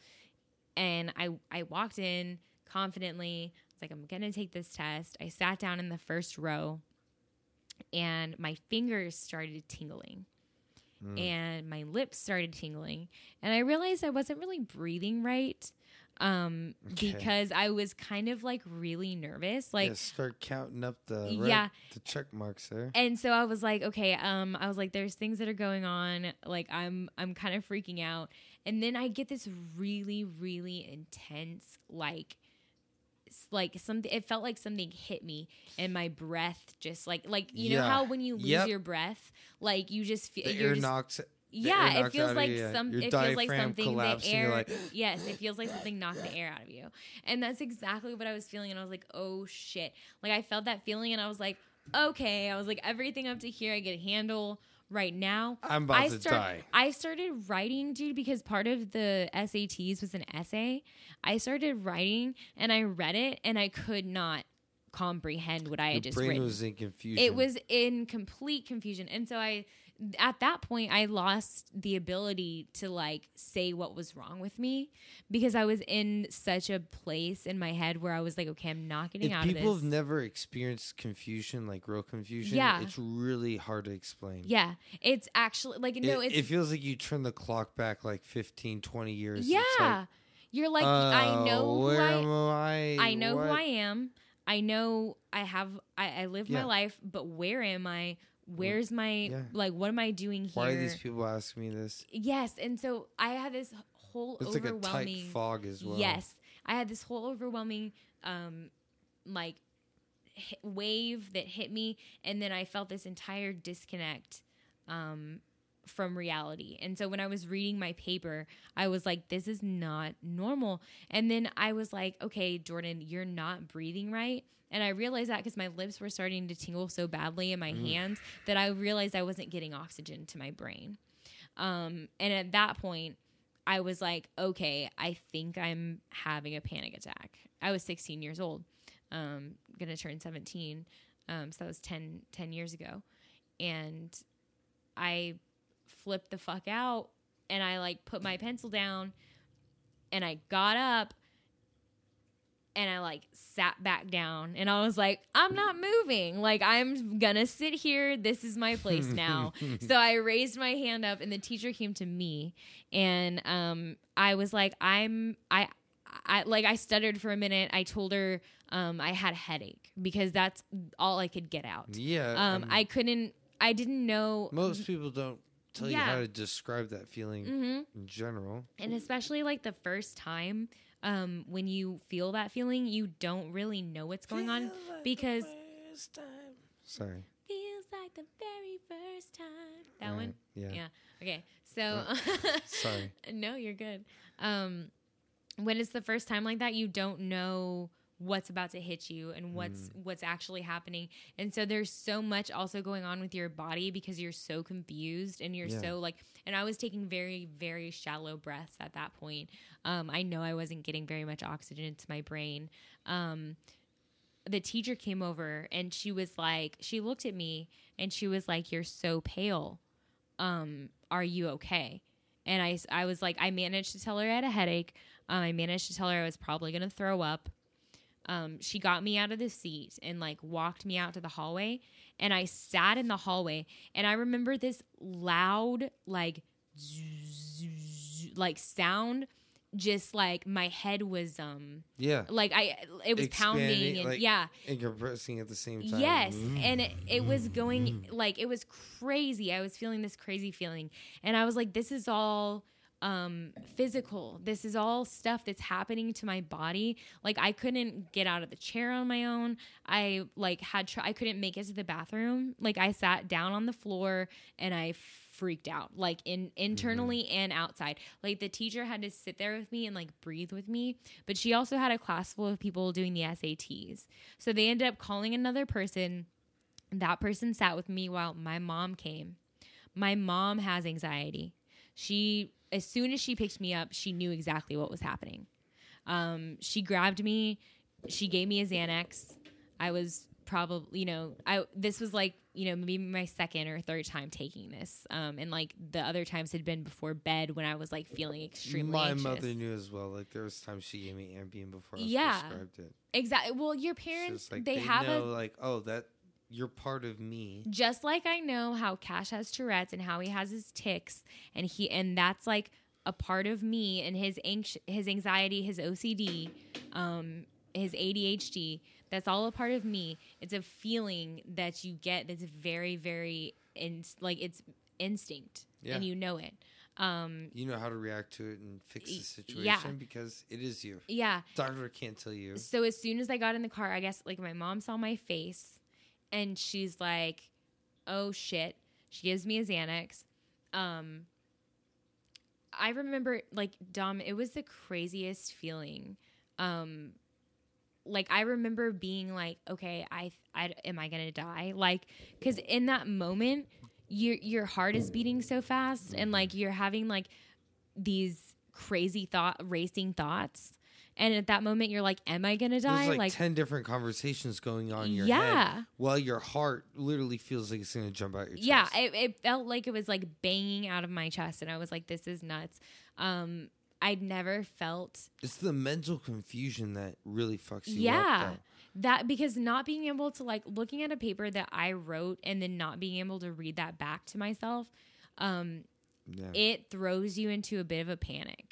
and I I walked in confidently. I was like, I'm gonna take this test. I sat down in the first row, and my fingers started tingling and my lips started tingling and i realized i wasn't really breathing right um Okay. because i was kind of like really nervous like yeah, start counting up the red, Yeah. the check marks there. and so i was like okay um i was like there's things that are going on like i'm i'm kind of freaking out and then i get this really really intense like like something it felt like something hit me and my breath just like like you know how when you lose Yep. your breath like you just feel The you're air just, knocks. Yeah, it feels like you, some. It feels like something the air. like, yes, it feels like something knocked the air out of you, and that's exactly what I was feeling. And I was like, oh shit! Like I felt that feeling, and I was like, okay. I was like, everything up to here, I get a handle right now. I'm about I to start- die. I started writing, dude, because part of the SATs was an essay. I started writing, and I read it, and I could not comprehend what I Your had just brain written was in confusion. it was in complete confusion and so i at that point i lost the ability to like say what was wrong with me because i was in such a place in my head where i was like okay i'm not getting If out of people have never experienced confusion, like real confusion, Yeah. it's really hard to explain. yeah it's actually like no it, it's it feels like you turn the clock back like 15, 20 years. yeah you're like i oh, know oh, who where I, am I? I know What? who I am. I know I have I, I live Yeah. my life, but where am I? Where's my Yeah. like what am I doing here? Why are these people asking me this? Yes, and so I had this whole It's like a overwhelming tight fog as well. Yes, I had this whole overwhelming um like wave that hit me and then I felt this entire disconnect um from reality. And so when I was reading my paper, I was like this is not normal. And then I was like, okay, Jordan, you're not breathing right. And I realized that cuz my lips were starting to tingle so badly in my hands that I realized I wasn't getting oxygen to my brain. Um, and at that point, I was like, okay, I think I'm having a panic attack. I was 16 years old, um, gonna turn 17. Um, so that was 10, 10 years ago. And I flipped the fuck out and I like put my pencil down and I got up and I like sat back down and I was like, I'm not moving. Like, I'm gonna sit here. This is my place now. so I raised my hand up and the teacher came to me and um, I was like, I'm, I, I like I stuttered for a minute. I told her um, I had a headache because that's all I could get out. Yeah. Um, um, I couldn't. I didn't know. most people don't tell you how to describe that feeling mm-hmm. in general. and especially like the first time um, when you feel that feeling, you don't really know what's going on because Sorry. feels like the very first time. That Right, one. Yeah. Yeah. Okay. So. Sorry. no, you're good. Um, when it's the first time like that, you don't know what's about to hit you and what's Mm. what's actually happening. And so there's so much also going on with your body because you're so confused and you're Yeah. so like and I was taking very very shallow breaths at that point. Um, I know I wasn't getting very much oxygen into my brain. Um, the teacher came over and she was like she looked at me and she was like you're so pale. Um, are you okay? And I, I was like, I managed to tell her I had a headache. Um, I managed to tell her I was probably going to throw up. Um, she got me out of the seat and like walked me out to the hallway. And I sat in the hallway. And I remember this loud, like, zzz, like sound just like my head was um Yeah. like I it was pounding and like, yeah. And compressing at the same time. Yes, Mm. and it, it was going like it was crazy. I was feeling this crazy feeling, and I was like, "This is all um physical. This is all stuff that's happening to my body. Like I couldn't get out of the chair on my own. I like had tr- I couldn't make it to the bathroom. Like I sat down on the floor and I freaked out like in internally and outside like the teacher had to sit there with me and like breathe with me but she also had a class full of people doing the SATs so they ended up calling another person that person sat with me while my mom came my mom has anxiety she as soon as she picked me up she knew exactly what was happening um, she grabbed me she gave me a xanax i was probably you know i this was like you know maybe my second or third time taking this um, and like the other times had been before bed when i was like feeling extremely My anxious. mother knew as well. Like there was times she gave me Ambien before I Yeah. prescribed it. exactly well your parents like they, have know, a like oh that you're part of me. just like I know how Cash has Tourette's and how he has his tics, and he and that's like a part of me and his anx- his anxiety, his OCD, um, his ADHD. That's all a part of me. It's a feeling that you get that's very, very in like it's instinct, Yeah. and you know it. Um, You know how to react to it and fix the situation yeah. because it is you. yeah. Doctor can't tell you. So as soon as I got in the car, I guess like my mom saw my face and she's like, "Oh shit." She gives me a Xanax. Um I remember like Dom, it was the craziest feeling. Um like I remember being like, "Okay, I I am I to die?" Like cuz in that moment your your heart is beating so fast and like you're having like these crazy thought racing thoughts. And at that moment you're like, "Am I going to die?" There's like, ten different conversations going on in your Yeah. head while your heart literally feels like it's gonna jump out your chest. yeah it, it felt like it was like banging out of my chest and i was like this is nuts um i'd never felt it's the mental confusion that really fucks you yeah up. that because not being able to like looking at a paper that i wrote and then not being able to read that back to myself um. Yeah. it throws you into a bit of a panic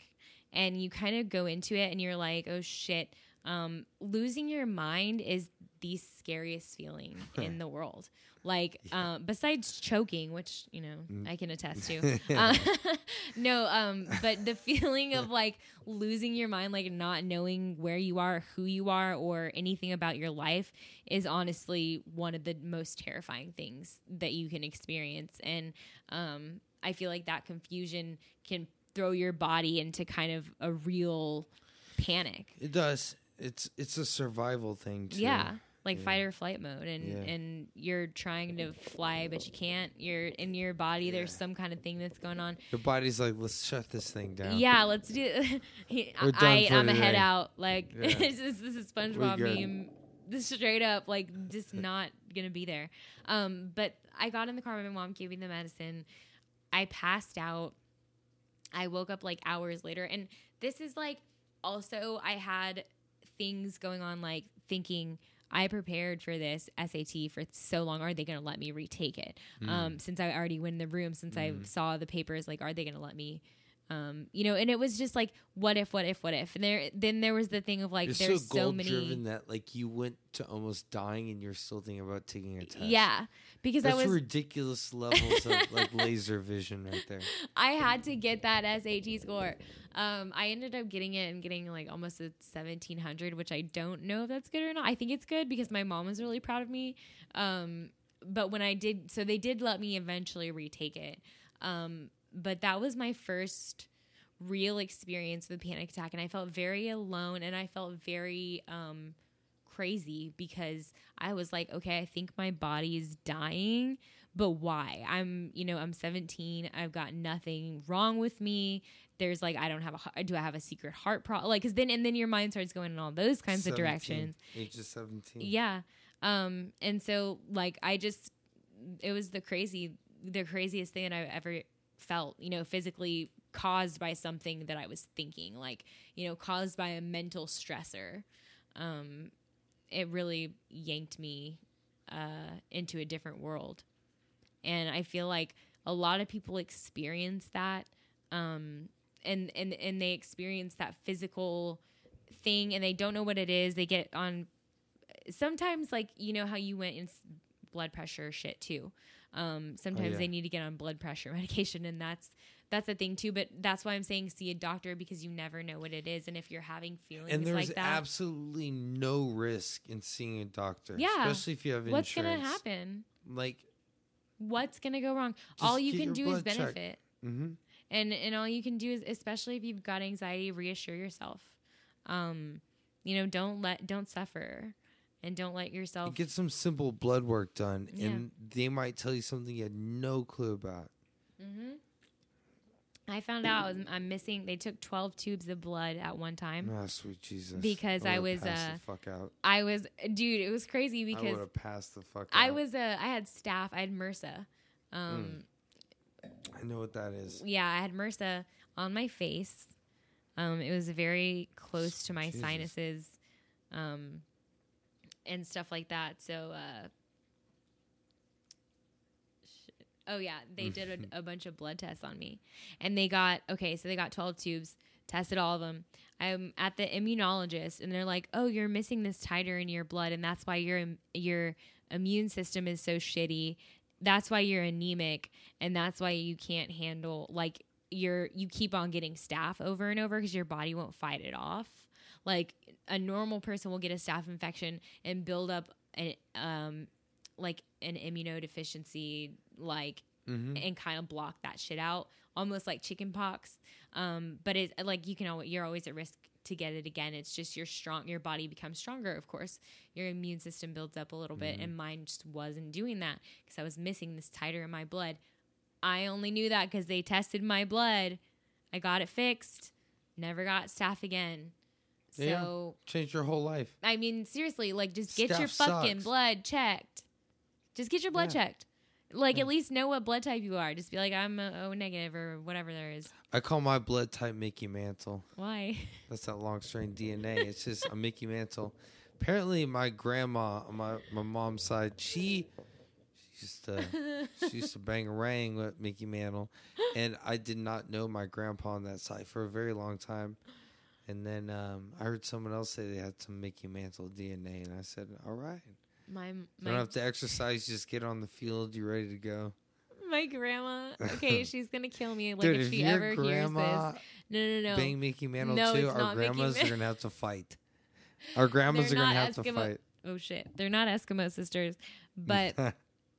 and you kind of go into it and you're like oh shit um, losing your mind is the scariest feeling in the world. Like um, besides choking which you know Mm. i can attest to. Uh, no um, but the feeling of like losing your mind like not knowing where you are who you are or anything about your life is honestly one of the most terrifying things that you can experience. And um, i feel like that confusion can throw your body into kind of a real panic it does. It's it's a survival thing too. yeah like Yeah. fight or flight mode and Yeah. and you're trying to fly but you can't you're in your body there's some kind of thing that's going on Your body's like, let's shut this thing down. yeah let's do he, We're done I, i'm a head out like Yeah. this is this is spongebob meme this straight up like just not gonna be there um but i got in the car with my mom gave me the medicine i passed out I woke up like hours later. And this is like also, I had things going on, like thinking, I prepared for this SAT for so long. Are they going to let me retake it? Hmm. Um, since I already went in the room, since I saw the papers, like, are they going to let me? Um, you know, and it was just like, what if, what if, what if? And there, then there was the thing of like, You're there's so so, many. driven that like you went to almost dying and you're still thinking about taking a test. Yeah, because That's I was ridiculous levels of like laser vision right there. I had to get that SAT score. Um, I ended up getting it and getting like almost a seventeen hundred, which I don't know if that's good or not. I think it's good because my mom was really proud of me. Um, but when I did, so they did let me eventually retake it. Um, but that was my first real experience with a panic attack, and I felt very alone, and I felt very um, crazy because I was like, okay, I think my body is dying, but why? I'm, you know, I'm 17. I've got nothing wrong with me. There's like, I don't have a, heart- do I have a secret heart problem? Like, cause then, and then your mind starts going in all those kinds of directions. Age of 17. Yeah. Um, and so like, I just, it was the crazy, the craziest thing that I've ever felt, you know, physically caused by something that I was thinking, like, you know, caused by a mental stressor. Um, it really yanked me uh, into a different world. And I feel like a lot of people experience that. Um, and and and they experience that physical thing and they don't know what it is they get on sometimes like you know how you went in blood pressure shit too um sometimes yeah. they need to get on blood pressure medication and that's that's a thing too but that's why i'm saying see a doctor because you never know what it is and if you're having feelings and there's like that absolutely no risk in seeing a doctor. Yeah. especially if you have what's insurance. gonna happen Like, what's gonna go wrong all you can do is benefit hmm and and all you can do is especially if you've got anxiety reassure yourself um you know don't let don't suffer and don't let yourself get some simple blood work done, Yeah. and they might tell you something you had no clue about. hmm i found out I was, i'm missing they took 12 tubes of blood at one time Ah, sweet Jesus! Because I would've was, uh, the fuck out. i was dude it was crazy I because would have passed the fuck. i out. was uh, i had staph. i had mrsa um I know what that is. yeah i had mrsa on my face um it was very close to my Jesus. sinuses um and stuff like that. So uh shit. oh yeah they did a, a bunch of blood tests on me. And they got okay so they got 12 tubes tested all of them. I'm at the immunologist and they're like oh you're missing this titer in your blood and that's why your your immune system is so shitty. That's why you're anemic and that's why you can't handle like you're you keep on getting staph over and over because your body won't fight it off like a normal person will get a staph infection and build up an um like an immunodeficiency like hmm and kind of block that shit out almost like chicken pox um but it's like you can always you're always at risk to get it again. It's just your strong your body becomes stronger of course. Your immune system builds up a little bit and mine just wasn't doing that because i was missing this titer in my blood. I only knew that because they tested my blood. I got it fixed. Never got staph again Yeah. so Changed your whole life. I mean, seriously, like just get your fucking sucks. blood checked. Just get your blood Yeah. checked. Like at least know what blood type you are. Just be like, I'm a O negative or whatever there is. I call my blood type Mickey Mantle. Why? That's that long strain DNA. It's just a Mickey Mantle. Apparently, my grandma on my my mom's side, she, she used to she used to bang a rang with Mickey Mantle, and I did not know my grandpa on that side for a very long time. And then um, I heard someone else say they had some Mickey Mantle DNA, and I said, "All right, My you my don't have to exercise. Just get on the field. You're ready to go." my grandma. Okay, she's gonna kill me. Like Dude, if if she ever hears this. No, no, no. bang Mickey Mantle No, too, our not Mickey grandmas are gonna have to fight. Our grandmas They're are gonna have to fight. Oh shit, they're not Eskimo sisters, but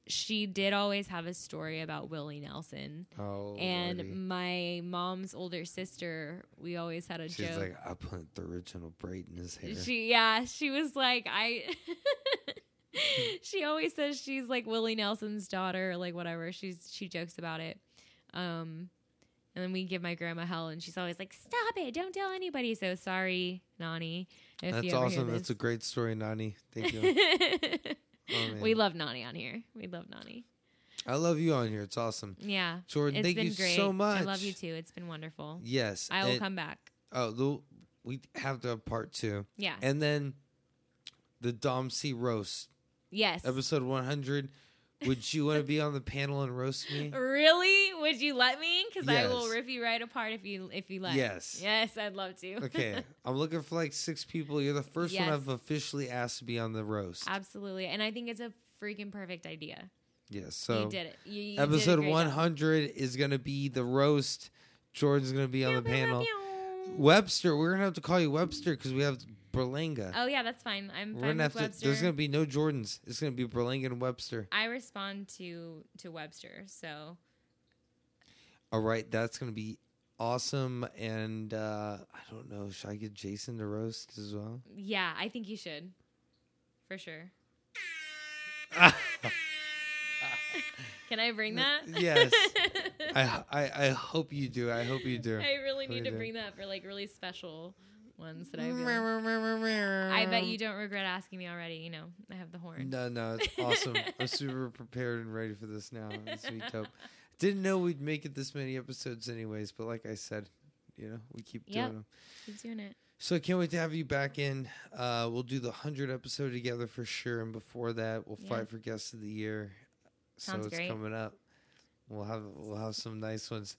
she did always have a story about Willie Nelson. oh, and lordy. my mom's older sister, we always had a joke. she's joke. like, I put the original braid in his hair. She yeah, she was like I She always says she's like Willie Nelson's daughter or like whatever. She's she jokes about it. Um and then we give my grandma hell and she's always like, Stop it, don't tell anybody. So sorry, Nani. That's awesome. That's a great story, Nani. Thank you. Oh, we love Nani on here. We love Nani. I love you on here. It's awesome. Yeah. Jordan, thank you great. so much. I love you too. It's been wonderful. Yes. I will and- come back. Oh, we have to have part two. Yeah. And then the Dom C roast, yes. episode 100. Would you want to be on the panel and roast me? Really? Would you let me? Because I will rip you right apart if you if you let. Yes. Yes, I'd love to. Okay. I'm looking for like six people. You're the first one I've officially asked to be on the roast. Absolutely, and I think it's a freaking perfect idea. Yes. So you did it. You, you did episode job. 100 is going to be the roast. Jordan's going to be on the panel. Webster, we're going to have to call you Webster because we have Berlanga. Oh yeah, that's fine. I'm we're fine gonna with have Webster. to. There's gonna be no Jordans. It's gonna be Berlanga and Webster. I respond to to Webster, so All right, that's gonna be awesome. And uh I don't know, should I get Jason to roast as well? yeah, I think you should, for sure. Can I bring that? Yes. I, I I hope you do. I hope you do. I really need to do. bring that for like really special ones that I feel. I bet you don't regret asking me already. You know, I have the horn. No, no, it's awesome. I'm super prepared and ready for this now. It's sweet dope. Didn't know we'd make it this many episodes, anyways. But like I said, you know, we keep Yep. doing them. Keep doing it. So I can't wait to have you back in. Uh, we'll do the hundred episode together for sure, and before that, we'll Yeah. fight for guest of the year. Sounds so it's great. coming up. We'll have we'll have some nice ones.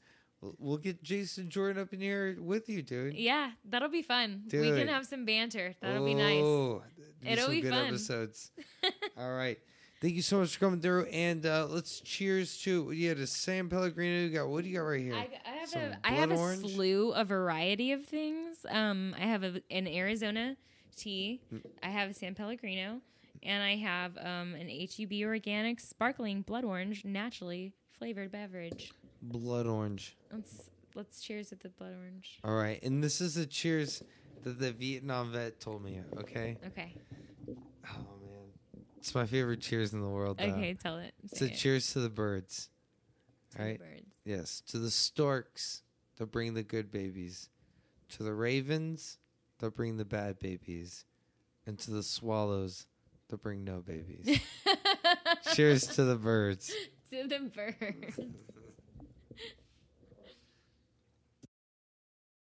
We'll- get Jason Jordan up in here with you, dude. Yeah, that'll be fun. We can have some banter. That'll be nice. Oh, It'll some be good fun. episodes. All right. Thank you so much for coming through, and uh, let's cheers to you had a San Pellegrino. You got what do you got right here? I, I have Some a I have a orange? slew, a variety of things. Um, I have a, an Arizona tea. Mm. I have a San Pellegrino, and I have um, an HEB organic sparkling blood orange, naturally flavored beverage. Blood orange. Let's let's cheers with the blood orange. All right, and this is a cheers that the Vietnam vet told me. Okay. Okay. Oh man, it's my favorite cheers in the world. though. Okay. Tell it. Say a it. cheers to the birds. To the birds. Yes, to the storks that bring the good babies, to the ravens that bring the bad babies, and to the swallows that bring no babies. Cheers to the birds. to the birds.